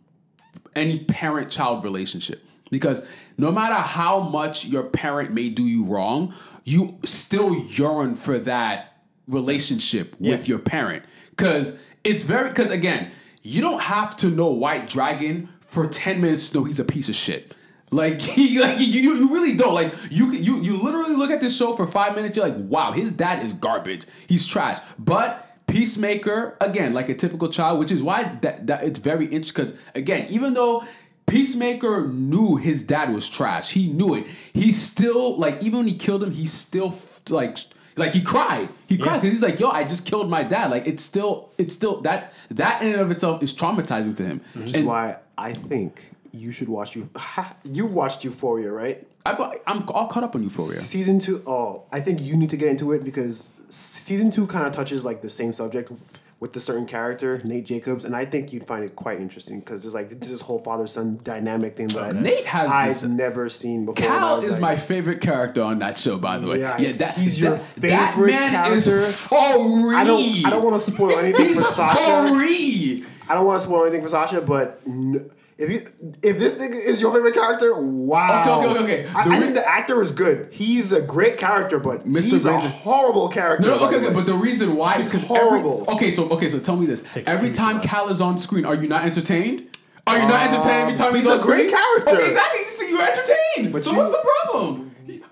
any parent child relationship because no matter how much your parent may do you wrong you still yearn for that relationship with your parent. Because it's very because again you don't have to know white dragon for 10 minutes to know he's a piece of shit. Like he like you, you you really don't. Like you you you literally look at this show for five minutes you're like wow his dad is garbage. He's trash. But Peacemaker again like a typical child which is why that, that it's very interesting because again even though Peacemaker knew his dad was trash he knew it he still like even when he killed him he still like like he cried he cried Yeah. because he's like yo I just killed my dad like it's still it's still that that in and of itself is traumatizing to him Which is why I think you should watch you. You've watched Euphoria, right? I've, I'm all caught up on Euphoria. Season two. Oh, I think you need to get into it because season two kind of touches like the same subject, with the certain character, Nate Jacobs, and I think you'd find it quite interesting because there's like this whole father son dynamic thing that Nate has I've this- never seen before. Cal is like, my favorite character on that show, by the way. Yeah, Yeah, that, he's your that, favorite that man character. is free. I don't. I don't want to spoil anything for Sasha. I don't want to spoil anything for Sasha, but n- if you if this nigga is your favorite character, wow. Okay, okay, okay, okay. I, The I re- think the actor is good. He's a great character, but Mr. he's a horrible character. No, no, okay, okay, but the reason why is He's because every horrible. okay, so okay, so tell me this: Take every time. Cal is on screen, are you not entertained? Are you not entertained every time um, he's, he's a on screen? great character. Okay, exactly. You're entertained. But so you- what's the problem?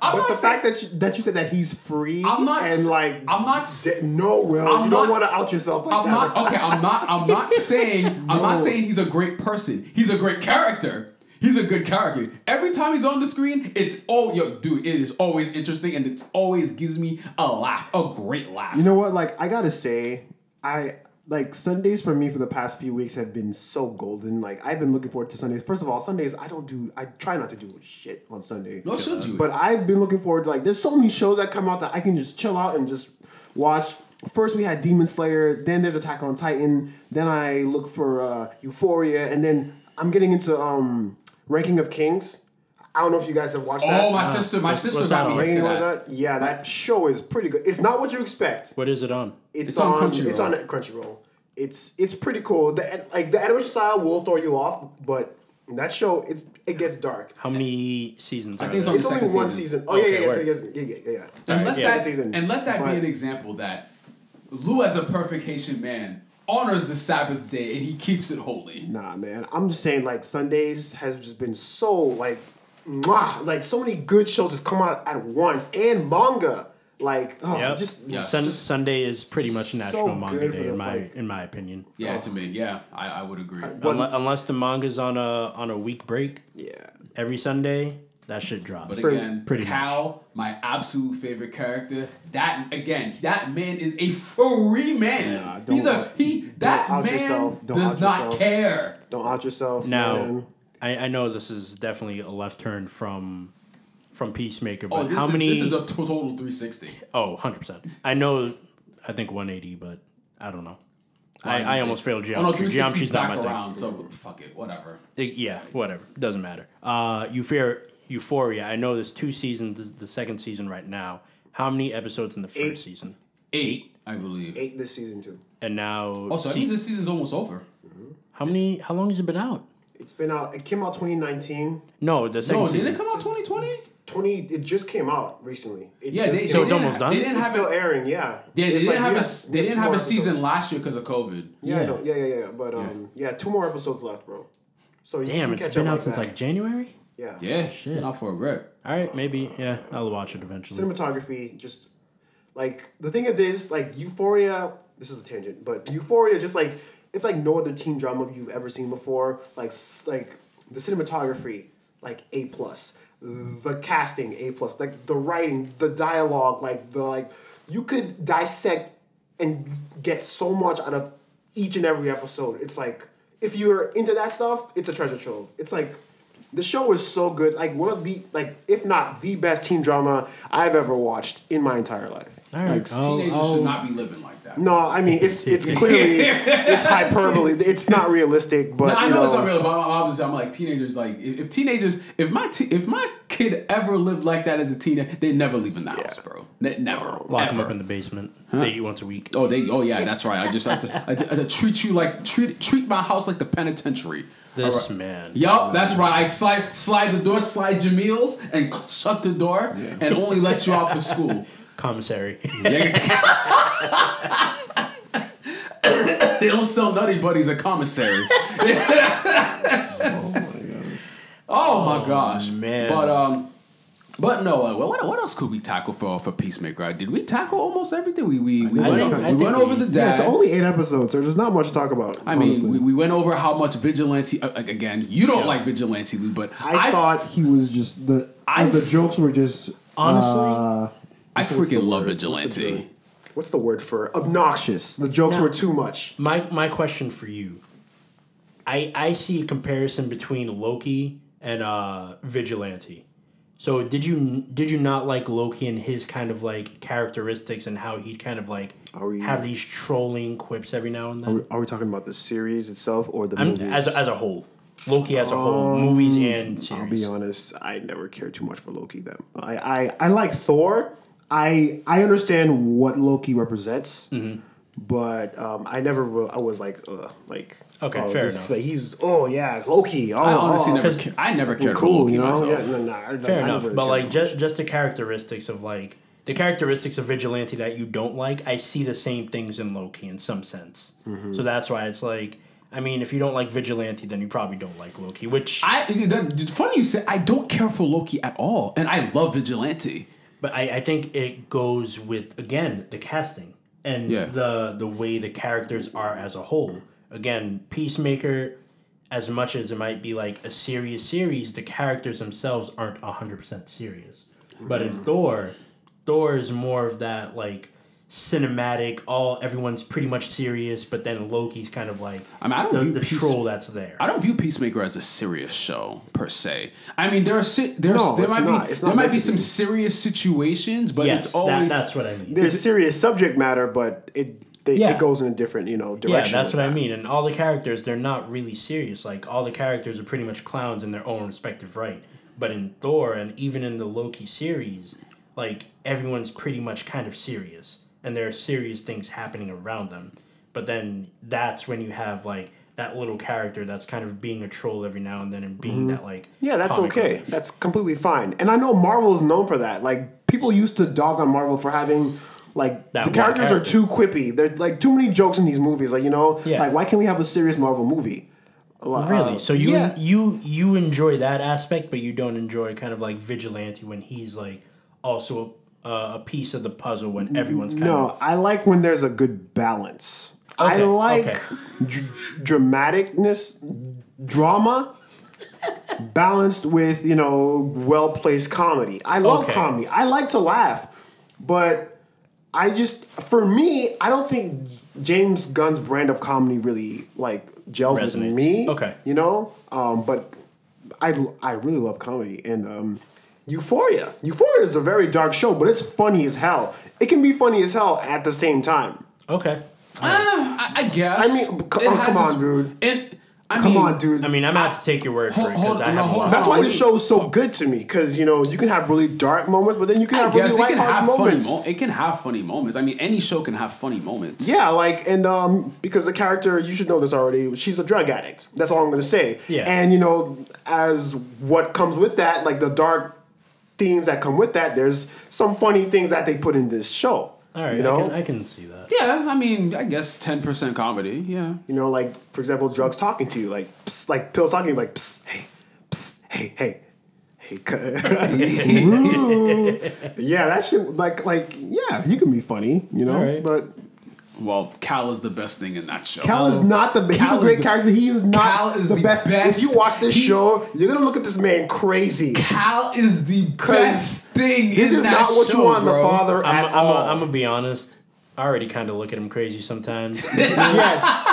I'm But the saying- fact that you, that you said that he's free I'm not and like I'm not no Will I'm you not- don't want to out yourself like I'm that. not okay. I'm not. I'm not saying. I'm not saying he's a great person. He's a great character. He's a good character. Every time he's on the screen, it's oh yo, dude, it is always interesting and it always gives me a laugh, a great laugh. You know what? Like I gotta say, I like Sundays for me for the past few weeks have been so golden. Like I've been looking forward to Sundays. First of all, Sundays I don't do. I try not to do shit on Sunday. No, should you. But I've been looking forward to like. There's so many shows that come out that I can just chill out and just watch. First we had Demon Slayer, then there's Attack on Titan, then I look for uh, Euphoria, and then I'm getting into um, Ranking of Kings. I don't know if you guys have watched oh, that. oh, my sister, my what's- sister what's got that me into that. of that. Yeah, that show is pretty good. It's not what you expect. What is it on? It's, It's on on, Crunchyroll. It's on Crunchyroll. It's it's pretty cool. The like the animation style will throw you off, but that show it's it gets dark. How many seasons? I are think it's there? on It's only second one season. season. Oh yeah, Okay, yeah, yeah, word. so yeah, yeah, yeah, yeah. And Alright, let yeah. that Season. and let that But- be an example that Lou, as a perfect Haitian man, honors the Sabbath day and he keeps it holy. Nah, man. I'm just saying, like Sundays has just been so like, mwah, like so many good shows just come out at once and manga. Like, oh, Yep. just Yes. Sun- Sunday is pretty much so National Manga Day in my fight. in my opinion. Yeah, to me, yeah, I, I would agree. But- Unle- unless the manga's on a on a week break yeah. every Sunday, that shit drops. But For- again, pretty Cal, my absolute favorite character. That again, that man is a free man. Nah, don't He's a he. That out man yourself. Don't does out not yourself. care. Don't out yourself. now, man. I, I know this is definitely a left turn from from Peacemaker, Oh, but this how is many? this is a total 360. oh, 100 percent. I know. I think 180, but I don't know. I, I almost failed geometry. Oh no, geometry. 360's Geometry's not back my thing. So fuck it, whatever. It- yeah, whatever. Doesn't matter. Uh, Euphoria, Euphoria. I know there's two seasons. This is the second season right now. How many episodes in the first Eight. season? Eight, I believe. Eight this season too. And now, Oh, so that se- means this season's almost over. how many? How long has it been out? It's been out. It came out 2019. No, the second No, season. did it come out 2020? 20. It just came out recently. It Yeah, just they, came So they it's didn't almost done? They didn't It's have still it. airing. Yeah. Yeah, they It's didn't like, have yeah, a s- they yeah, didn't two have more a season episodes. last year because of COVID. Yeah, I Yeah. know. Yeah, yeah, yeah. But um, yeah, two more episodes left, bro. So you Damn, can it's catch been up out like since that. like January. yeah. Yeah, it's been out for a grip. All right, maybe. Yeah, I'll watch it eventually. Cinematography, just like the thing of this, like Euphoria. This is a tangent, but Euphoria just like it's like no other teen drama you've ever seen before. Like like the cinematography, like A plus. The casting A plus. Like the writing, the dialogue, like the like you could dissect and get so much out of each and every episode. It's like if you're into that stuff, it's a treasure trove. It's like the show is so good. Like one of the like if not the best teen drama I've ever watched in my entire life. All Like, I'll- teenagers I'll- should not be living like that. No, I mean it's it's clearly it's hyperbole. It's not realistic, but No, I you know, know, it's not real, but I'm, obviously I'm like teenagers. Like if, if teenagers, if my te- if my kid ever lived like that as a teenager, they never leave in the house, Yeah. bro. Ne- never, lock them up in the basement. They eat once a week. Oh, they. Oh, yeah, that's right. I just have to. I, I, treat you like treat treat my house like the penitentiary. This All right. man. Yup, that's right. I slide slide the door, slide your meals, and shut the door, and only let you out for school. Commissary. They don't sell Nutty Buddies at commissary. oh my gosh, Oh my gosh, man. But um, but no. Uh, what what else could we tackle for for Peacemaker? Uh, Did we tackle almost everything? We we, we I went, think- over, we think went over we- the yeah, it's only eight episodes, so there's not much to talk about. I mean, we, we went over how much vigilante. Uh, again, you don't Yeah. like vigilante, Lou, but I, I, thought he was just the I- the jokes were just Honestly, uh, I what's the freaking love word? What's the vigilante. word? What's the word for obnoxious? The jokes No. were too much. my my question for you. I I see a comparison between Loki and uh Vigilante. So did you did you not like Loki and his kind of like characteristics and how he'd kind of like Are we- have these trolling quips every now and then? Are we, are we talking about the series itself or the I'm, movies? as a, as a whole, Loki as a whole, movies and series. I'll be honest, I never cared too much for Loki. Then I, I, I like Thor. I I understand what Loki represents, Mm-hmm. but um, I never re- I was like uh, like Okay, oh, fair this- enough. like, he's oh yeah Loki. Oh, I honestly oh, never. Ca- I never cared cool, for Loki you know. myself. Yeah, no, no, I- Fair I enough, never but like just just the characteristics of like the characteristics of vigilante that you don't like, I see the same things in Loki in some sense. Mm-hmm. So that's why it's like, I mean, if you don't like vigilante, then you probably don't like Loki. Which, I. That, it's funny you say I don't care for Loki at all, and I love Vigilante. But I, I think it goes with again the casting and Yeah. the the way the characters are as a whole. Again, Peacemaker, as much as it might be like a serious series, the characters themselves aren't hundred percent serious. But in Thor, Thor is more of that like cinematic. All everyone's pretty much serious, but then Loki's kind of like I mean, I don't the, view the Peace- troll that's there. I don't view Peacemaker as a serious show per se. I mean, there are si- there's No, there it's might not. be It's there might meant be to some be. serious situations, but yes, it's always that, that's what I mean. there's serious subject matter, but it they, Yeah. it goes in a different you know direction. Yeah, that's with what I that. mean. And all the characters, they're not really serious. Like all the characters are pretty much clowns in their own respective right. But in Thor and even in the Loki series, like everyone's pretty much kind of serious, and there are serious things happening around them. But then that's when you have like that little character that's kind of being a troll every now and then and being that like Mm-hmm. Yeah, that's okay. relief. That's completely fine. And I know Marvel is known for that. Like people used to dog on Marvel for having like That the characters character. are too quippy. They're like too many jokes in these movies. Like you know, Yeah. like why can't we have a serious Marvel movie? Uh, Really? So you yeah. you you enjoy that aspect, but you don't enjoy kind of like vigilante when he's like also a, a piece of the puzzle when everyone's kind of No, I like when there's a good balance. I like okay. dr- dramaticness, drama, balanced with you know well placed comedy. I love Okay. comedy. I like to laugh, but I just for me, I don't think James Gunn's brand of comedy really like gels with me. Okay. you know, um, but I I really love comedy and. Um, Euphoria. Euphoria is a very dark show, but it's funny as hell. It can be funny as hell at the same time. okay. I, I guess. I mean, c- oh, come on, its- dude. It, I Come mean, on, dude. I mean, I'm gonna have to take your word for it because I hold- no, haven't hold watched. That's why wait. the show is so good to me because you know you can have really dark moments, but then you can I have guess really it can have lighthearted funny. moments. Mo- it can have funny moments. I mean, any show can have funny moments. yeah, like and um because the character you should know this already. She's a drug addict. That's all I'm gonna say. Yeah. And you know, as what comes with that, like the dark themes that come with that, there's some funny things that they put in this show. All right, you know, I, can, I can see that. Yeah, I mean, I guess ten percent comedy. Yeah. you know, like for example, drugs talking to you, like psst, like pills talking to you, like psst, hey, psst, hey, hey, hey, yeah, that should like like yeah, you can be funny, you know, All right. but Well, Cal is the best thing in that show. Cal is not the best. he's a great the- character. He is not Cal is the, the best. best. If you watch this He- show, you're gonna look at this man crazy. Cal is the best thing This in is that not what show, you want bro. the father I'm, at I'm, all. I'm gonna be honest. I already kind of look at him crazy sometimes. yes,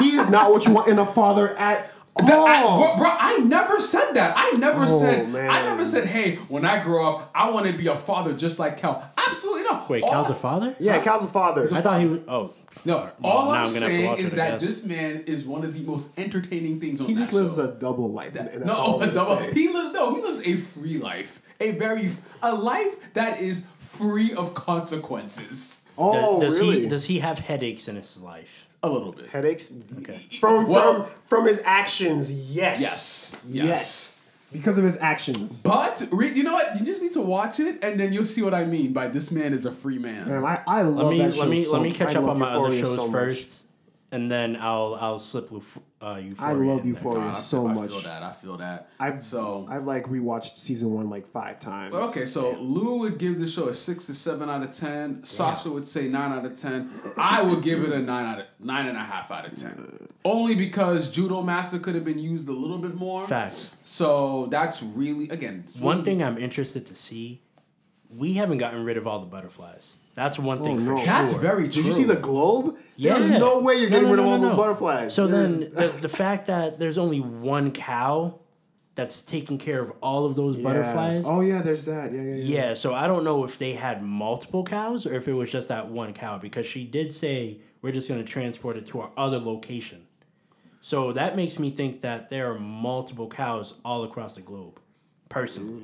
he is not what you want in a father at That- I, bro, bro, I never said that. I never Oh, said. man. I never said, "Hey, when I grow up, I want to be a father just like Cal." Absolutely not. Wait, All Cal's I- the father? yeah, Cal's a father. I thought he was. Oh, No, Well, all now I'm, I'm gonna have to saying is it, that guess. this man is one of the most entertaining things on He that just lives show. a double life, and, and that's no, all I'm say. he lives no, he lives a free life, a very a life that is free of consequences. Oh, does really? he does he have headaches in his life? A little bit. Headaches okay. from Well- from from his actions. Yes. Yes. Yes. Yes. Because of his actions. But re- you know what? You just need to watch it, and then you'll see what I mean by this man is a free man. Man, I, I love Let me that show let me so- let me catch up on my other shows so much. first, and then I'll I'll slip Euph- uh, Euphoria. I love in there. Euphoria I so feel, I much. feel that. I feel that. I've so. I've like rewatched season one like five times. But okay, so Lou would give the show a six to seven out of ten. Sasha would say nine out of ten. I would give it a nine out of nine and a half out of ten. Only because Judo Master could have been used a little bit more. Facts. So that's really again it's One thing I'm interested to see, we haven't gotten rid of all the butterflies. That's one thing oh, for no. sure. That's very true. Did you see the globe? There's Yeah. no way you're No, getting no, rid of no, all no, those butterflies. So There's- then the, the fact that there's only one cow that's taking care of all of those Yeah. butterflies. Oh yeah, there's that. Yeah, yeah, yeah. Yeah, so I don't know if they had multiple cows or if it was just that one cow because she did say we're just going to transport it to our other location. So that makes me think that there are multiple cows all across the globe, personally.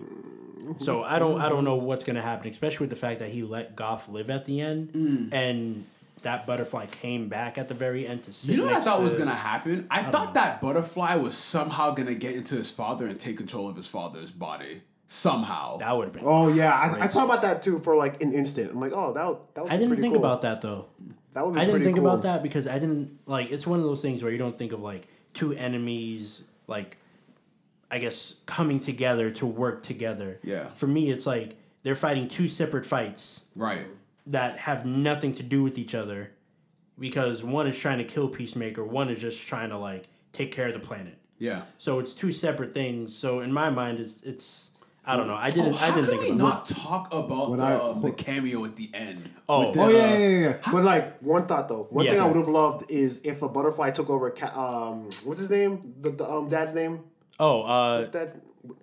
So I don't I don't know what's going to happen, especially with the fact that he let Goff live at the end Mm. and that butterfly came back at the very end to sit You know what I thought to- was gonna happen? I, thought that butterfly was somehow gonna get into his father and take control of his father's body somehow. That would have been. Oh yeah, I, I thought about that too for like an instant. I'm like, oh, that would, that would I didn't pretty think cool. about that though. That would be I didn't think cool. about that because I didn't like. It's one of those things where you don't think of like two enemies, like I guess coming together to work together. Yeah. For me, it's like they're fighting two separate fights right. that have nothing to do with each other, because one is trying to kill Peacemaker, one is just trying to like take care of the planet. Yeah. So it's two separate things. So in my mind, it's it's I don't know. I didn't Oh, I how didn't can think we about not talk about the, I- um, the cameo at the end? Oh. The, Oh yeah, yeah, yeah, yeah. But like one thought though, one Yeah. thing I would have loved is if a butterfly took over. Ca- um, what's his name? The, the um dad's name. Oh, uh, That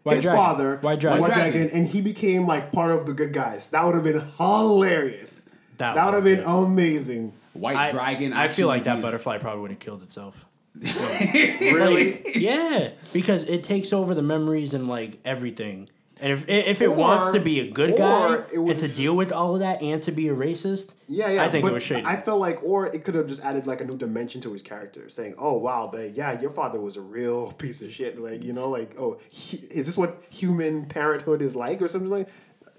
White his Dragon. father, White Dragon. White White Dragon, Dragon. and he became like part of the good guys. That would have been hilarious. That That, would have been would've amazing. White I, Dragon. I feel like that being- butterfly probably would have killed itself. Really? Yeah, because it takes over the memories and like everything. And if if it Or- wants to be a good guy it and to just- deal with all of that and to be a racist, Yeah, yeah. I think it was shady. I felt like, or it could have just added like a new dimension to his character, saying, "Oh wow, but yeah, your father was a real piece of shit." Like you know, like oh, he, is this what human parenthood is like, or something like?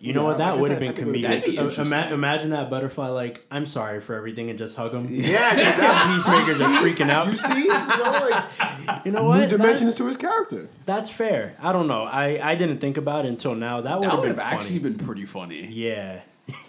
You know Yeah, what? That would have been I think it would've comedic. been Uh, ima- imagine that butterfly like, "I'm sorry for everything," and just hug him. Yeah, dude, that, Peacemaker just freaking out. you see, you know, like You know new what? That- dimensions to his character. that's fair. I don't know. I, I didn't think about it until now. That would have been have funny. actually been pretty funny. yeah.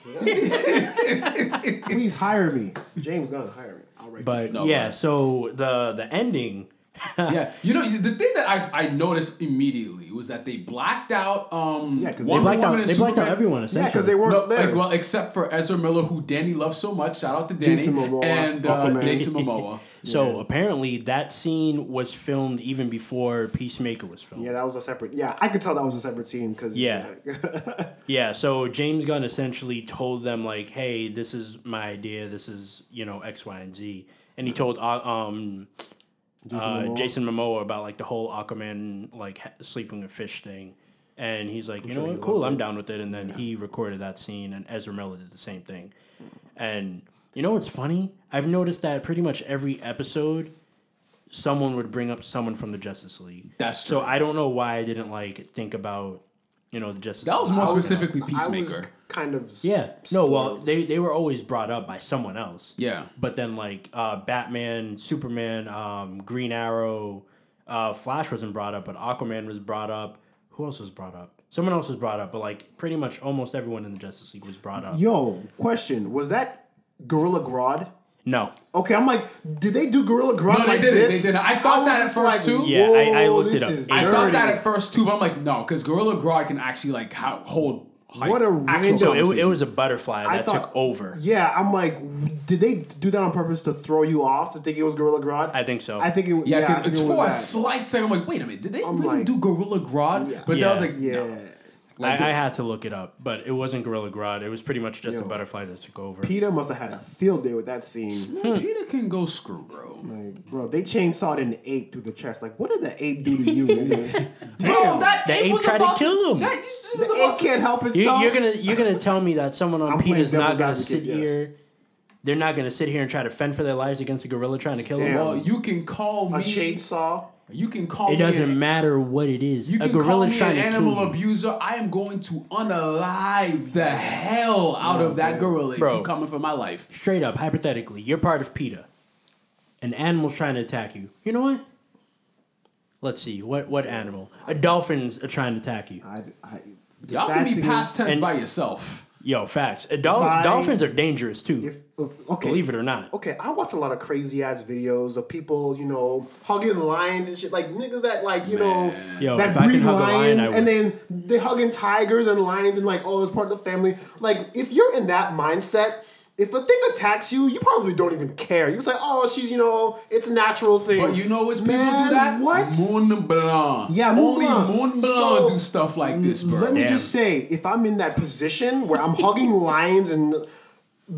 Please hire me, James Gunn, hire me. I'll write. But No, yeah, but- so the the ending. yeah, you know the thing that I I noticed immediately was that they blacked out um Yeah, 'cause they They blacked out. Woman and They blacked out Superman. everyone. yeah, because they weren't No, there. like well, except for Ezra Miller, who Danny loves so much. Shout out to Danny Jason Momoa, and uh, Jason Momoa. So apparently that scene was filmed even before Peacemaker was filmed. yeah, Yeah. that was a separate. Yeah, I could tell that was a separate scene because Yeah. so James Gunn essentially told them like, "Hey, this is my idea. This is you know X, Y, and Z." And he told uh, um Jason, uh, Momoa? Jason Momoa about like the whole Aquaman like ha- sleeping with fish thing. And he's like, you sure know what, cool, I'm it. down with it. And then he recorded that scene, and Ezra Miller did the same thing. And you know what's funny? I've noticed that pretty much every episode, someone would bring up someone from the Justice League. That's So. I don't know why I didn't like think about, you know, the Justice. That was League. more I was- specifically I was Peacemaker. Kind of Yeah. No, well, they they were always brought up by someone else. Yeah. But then like uh, Batman, Superman, um, Green Arrow, uh, Flash wasn't brought up, but Aquaman was brought up. Who else was brought up? Someone else was brought up, but like pretty much almost everyone in the Justice League was brought up. Yo, question: Was that Gorilla Grodd? No. Okay, I'm like, did they do Gorilla Grodd No, they like didn't, this? they didn't. I thought was that at just first, too. Yeah, I- I whoa, looked it up. is I I thought that at first too, but I'm like, no, because Gorilla Grodd can actually like ho- hold. Like, What a actual random- So it, it was a butterfly I that thought- took over. Yeah, I'm like, did they do that on purpose to throw you off to think it was Gorilla Grodd? I think so. I think it. Was. Yeah, Yeah, 'cause I think it's it was for a that. slight second. I'm like, wait a minute, did they I'm really like- do Gorilla Grodd? Yeah. But then I was like, Yeah. no. Like, I, I had to look it up, but it wasn't Gorilla Grodd. It was pretty much just Yo. a butterfly that took over. PETA must have had a field day with that scene. Man, hmm. PETA can go screw, bro. Like, bro, they chainsawed an ape through the chest. Like, what did the ape do to you? nigga? Damn, The ape was tried to kill him. that- the ape to- can't help You, itself. you're gonna you're gonna tell me that someone on I'm PETA's not gonna advocate, sit yes. here. They're not gonna sit here and try to fend for their lives against a gorilla trying to kill Damn. them. Well, you can call a me. chainsaw. You can call It me. doesn't an, matter what it is. You a can call me an trying to animal kill you. abuser. I am going to unalive the hell out of that gorilla if Bro. you coming for my life. Straight up, hypothetically, you're part of PETA. An animal's trying to attack you. You know what? Let's see. What what animal? A dolphin's are trying to attack you. I, I, Y'all can be past tense and- by yourself. Yo, facts. A dol- I- dolphins are dangerous too. If, uh, okay, Believe it or not. Okay, I watch a lot of crazy ass videos of people, you know, hugging lions and shit. Like niggas that like, you know, Yo, that if breed hug a lion, lions and then they hugging tigers and lions and like, oh, it's part of the family. Like, if you're in that mindset, if a thing attacks you, you probably don't even care. You say, "Oh, she's you know, it's a natural thing." But you know which people Man, do that? What? Moon Blanc. Yeah, Moon Only Blanc. Moon Blanc So, do stuff like this, bro. Let me Damn. just say, if I'm in that position where I'm hugging lions and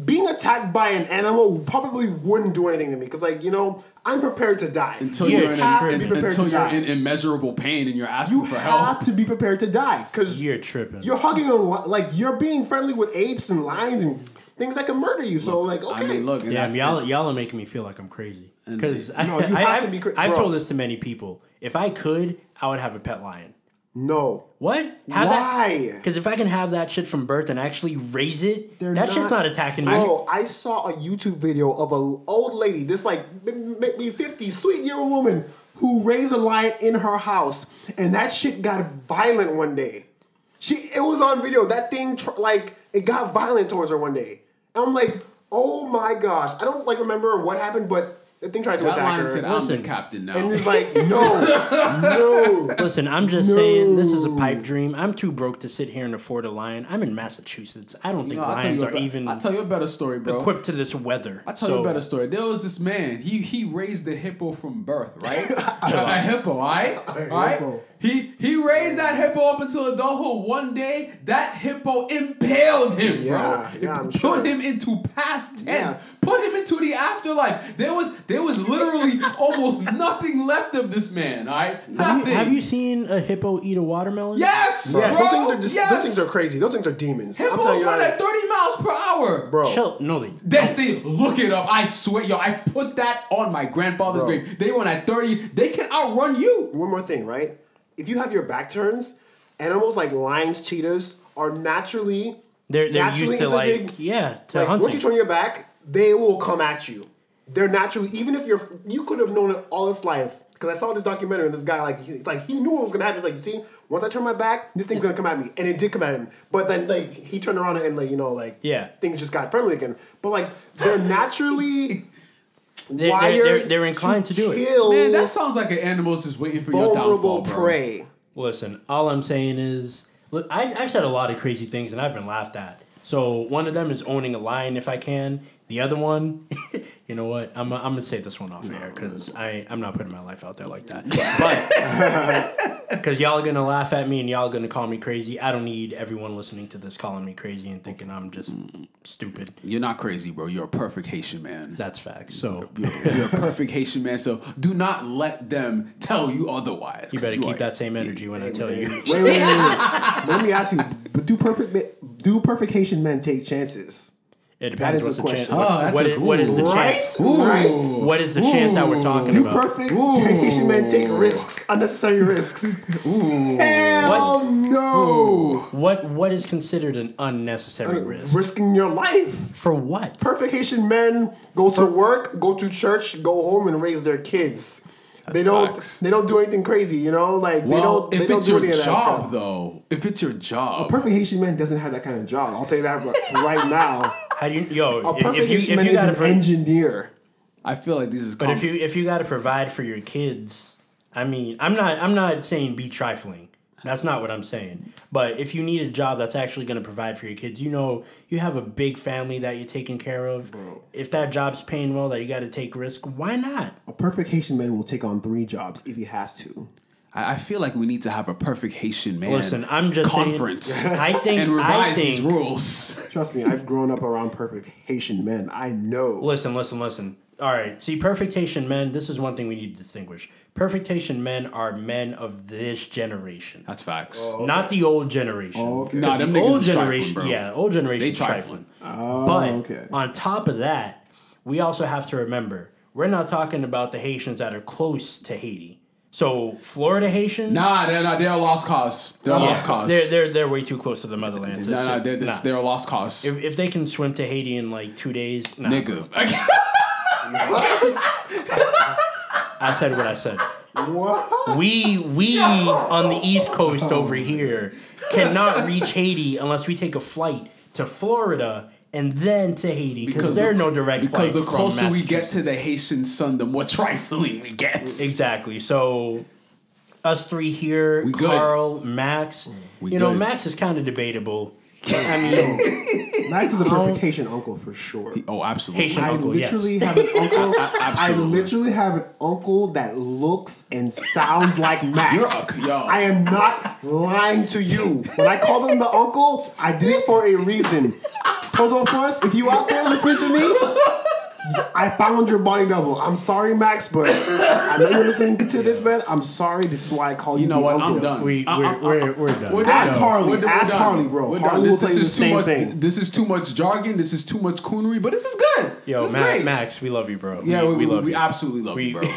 being attacked by an animal probably wouldn't do anything to me because, like, you know, I'm prepared to die. until Yeah, you're in, to be prepared until to you're die. in immeasurable pain and you're asking you for help. You have to be prepared to die because You're tripping. you're hugging a li- like you're being friendly with apes and lions and things that can murder you. So, like, okay, I mean, look, and Damn, that's- y'all, y'all are making me feel like I'm crazy. Because I, No, you I, have have to be cra- I've bro. told this to many people. If I could, I would have a pet lion. no. What? Have Why? Because if I can have that shit from birth and actually raise it, They're that shit's not- not attacking me. Bro, I saw a YouTube video of an old lady, this like m- maybe 50, sweet year old woman who raised a lion in her house, and that shit got violent one day. She, it was on video. That thing, tr- like, it got violent towards her one day. I'm like, oh my gosh. I don't like remember what happened, but the thing tried to that attack line her. said, "I'm Listen. the captain now." and it's like, no, no. Listen, I'm just saying this is a pipe dream. I'm too broke to sit here and afford a lion. I'm in Massachusetts. I don't You think know, I'll tell lions you a are be- even I'll tell you a better story, bro. equipped to this weather. I'll tell so, you a better story. There was this man. He he raised a hippo from birth, right? a hippo, all right? All right? hippo. He he raised that hippo up until adulthood. One day, that hippo impaled him, Yeah, bro. yeah, I'm Put sure. him into past tense. Yeah. Put him into the afterlife. There was there was literally almost nothing left of this man, all right? Have you, have you seen a hippo eat a watermelon? Yes, Yeah, bro. those things are just, yes. those things are crazy. Those things are demons. I'm telling Hippos you run at 30 miles per hour. bro. Chill. No, they. That's the look it up. I swear, yo, I put that on my grandfather's Bro. grave. They run at 30. They can outrun you. one more thing, right? If you have your back turns, animals like lions, cheetahs are naturally They're they're naturally used to like instinctive. yeah to like hunting. once you turn your back, they will come at you. They're naturally even if you're you could have known it all this life. Because I saw this documentary and this guy like he, like he knew what was gonna happen. He's like, you see, once I turn my back, this thing's gonna come at me, and it did come at him. But then like he turned around and like you know like Yeah. things just got friendly again. But like they're naturally They're- wired they're- they're- they're inclined to do it. kill Man, that sounds like an animal just waiting for your vulnerable downfall, bro. prey. Listen, all I'm saying is, look, I've, I've said a lot of crazy things and I've been laughed at. So one of them is owning a lion if I can. The other one, you know what? I'm, I'm gonna say this one off air because I I'm not putting my life out there like that. But because y'all are gonna laugh at me and y'all are gonna call me crazy. I don't need everyone listening to this calling me crazy and thinking I'm just stupid. You're not crazy, bro. You're a perfect Haitian man. That's facts. So You're, you're a perfect Haitian man. So do not let them tell you otherwise. you better 'cause keep are- that same energy when I tell you. Wait, wait, wait, wait. Let me ask you: do perfect do perfect Haitian men take chances? It depends is what's the the chance. what's- Oh, that's what, a, what is the Right, chance? right. What is the chance that we're talking Do about? perfect Haitian men take risks, unnecessary risks? Hell What? no! What what is considered an unnecessary risk? Risking your life. For what? Perfect Haitian men go to work, go to church, go home, and raise their kids. they don't. facts. They don't do anything crazy, you know. Like they don't. They if don't do your any of that job, though, if it's your job, a Perfect Haitian man doesn't have that kind of job. I'll tell you that right now. How do you yo? A If, perfect if you if you gotta an pro- engineer. I feel like this is. but if you if you gotta provide for your kids, I mean, I'm not I'm not saying be trifling. That's not what I'm saying. But if you need a job that's actually going to provide for your kids, you know, you have a big family that you're taking care of. If that job's paying well, that you got to take risk, why not? A perfect Haitian man will take on three jobs if he has to. I I feel like we need to have a perfect Haitian man. Listen, I'm just saying- conference I think and I think these rules. Trust me, I've grown up around perfect Haitian men. I know. Listen, listen, listen. All right. See, perfect Haitian men, this is one thing we need to distinguish. Perfect Haitian men are men of this generation. That's facts. Oh. Not the old generation. Oh, okay. Nah, Because them the old is trifling, generation, bro. yeah, old generation They trifling. trifling. Oh, but okay. on top of that, we also have to remember we're not talking about the Haitians that are close to Haiti. So Florida Haitians, Nah, they're not. They're a lost cause. They're a yeah, lost cause. They're, they're they're way too close to the motherland. to nah, nah, they're, nah. they're a lost cause. If, if they can swim to Haiti in like two days, nah, Nigga. I said what I said. What? We we on the East Coast over here cannot reach Haiti unless we take a flight to Florida and then to Haiti because there are no direct Because flights the from closer we get to the Haitian sun, the more trifling we get. exactly. So us three here, We good. Carl, Max. We you know, good. Max is kind of debatable. I mean, Max is a perfect Haitian uncle for sure. Oh, absolutely. Haitian I uncle, yes. literally have an uncle. I absolutely. literally have an uncle that looks and sounds like Max. You're a- yo. I am not lying to you. When I called him the uncle, I did it for a reason. Toto Force, if you out there listening to me, I found your body double. I'm sorry, Max, but I know you're listening to this, man. I'm sorry. This is why I call you. You know what? Uncle. I'm done. We, uh, we're, I- I- we're, we're done. We're Ask done. Harley. We're. Ask done. Harley, bro. We're Harley done. will This, tell this is the too same much. thing. This is too much jargon. This is too much coonery. But this is good. Yo, this is Ma- great. Max, we love you, bro. Yeah, we, we, love we you. absolutely love We- you, bro.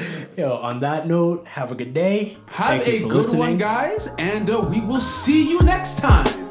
Yo, on that note, have a good day. Have Thank a good one, guys, and uh, we will see you next time.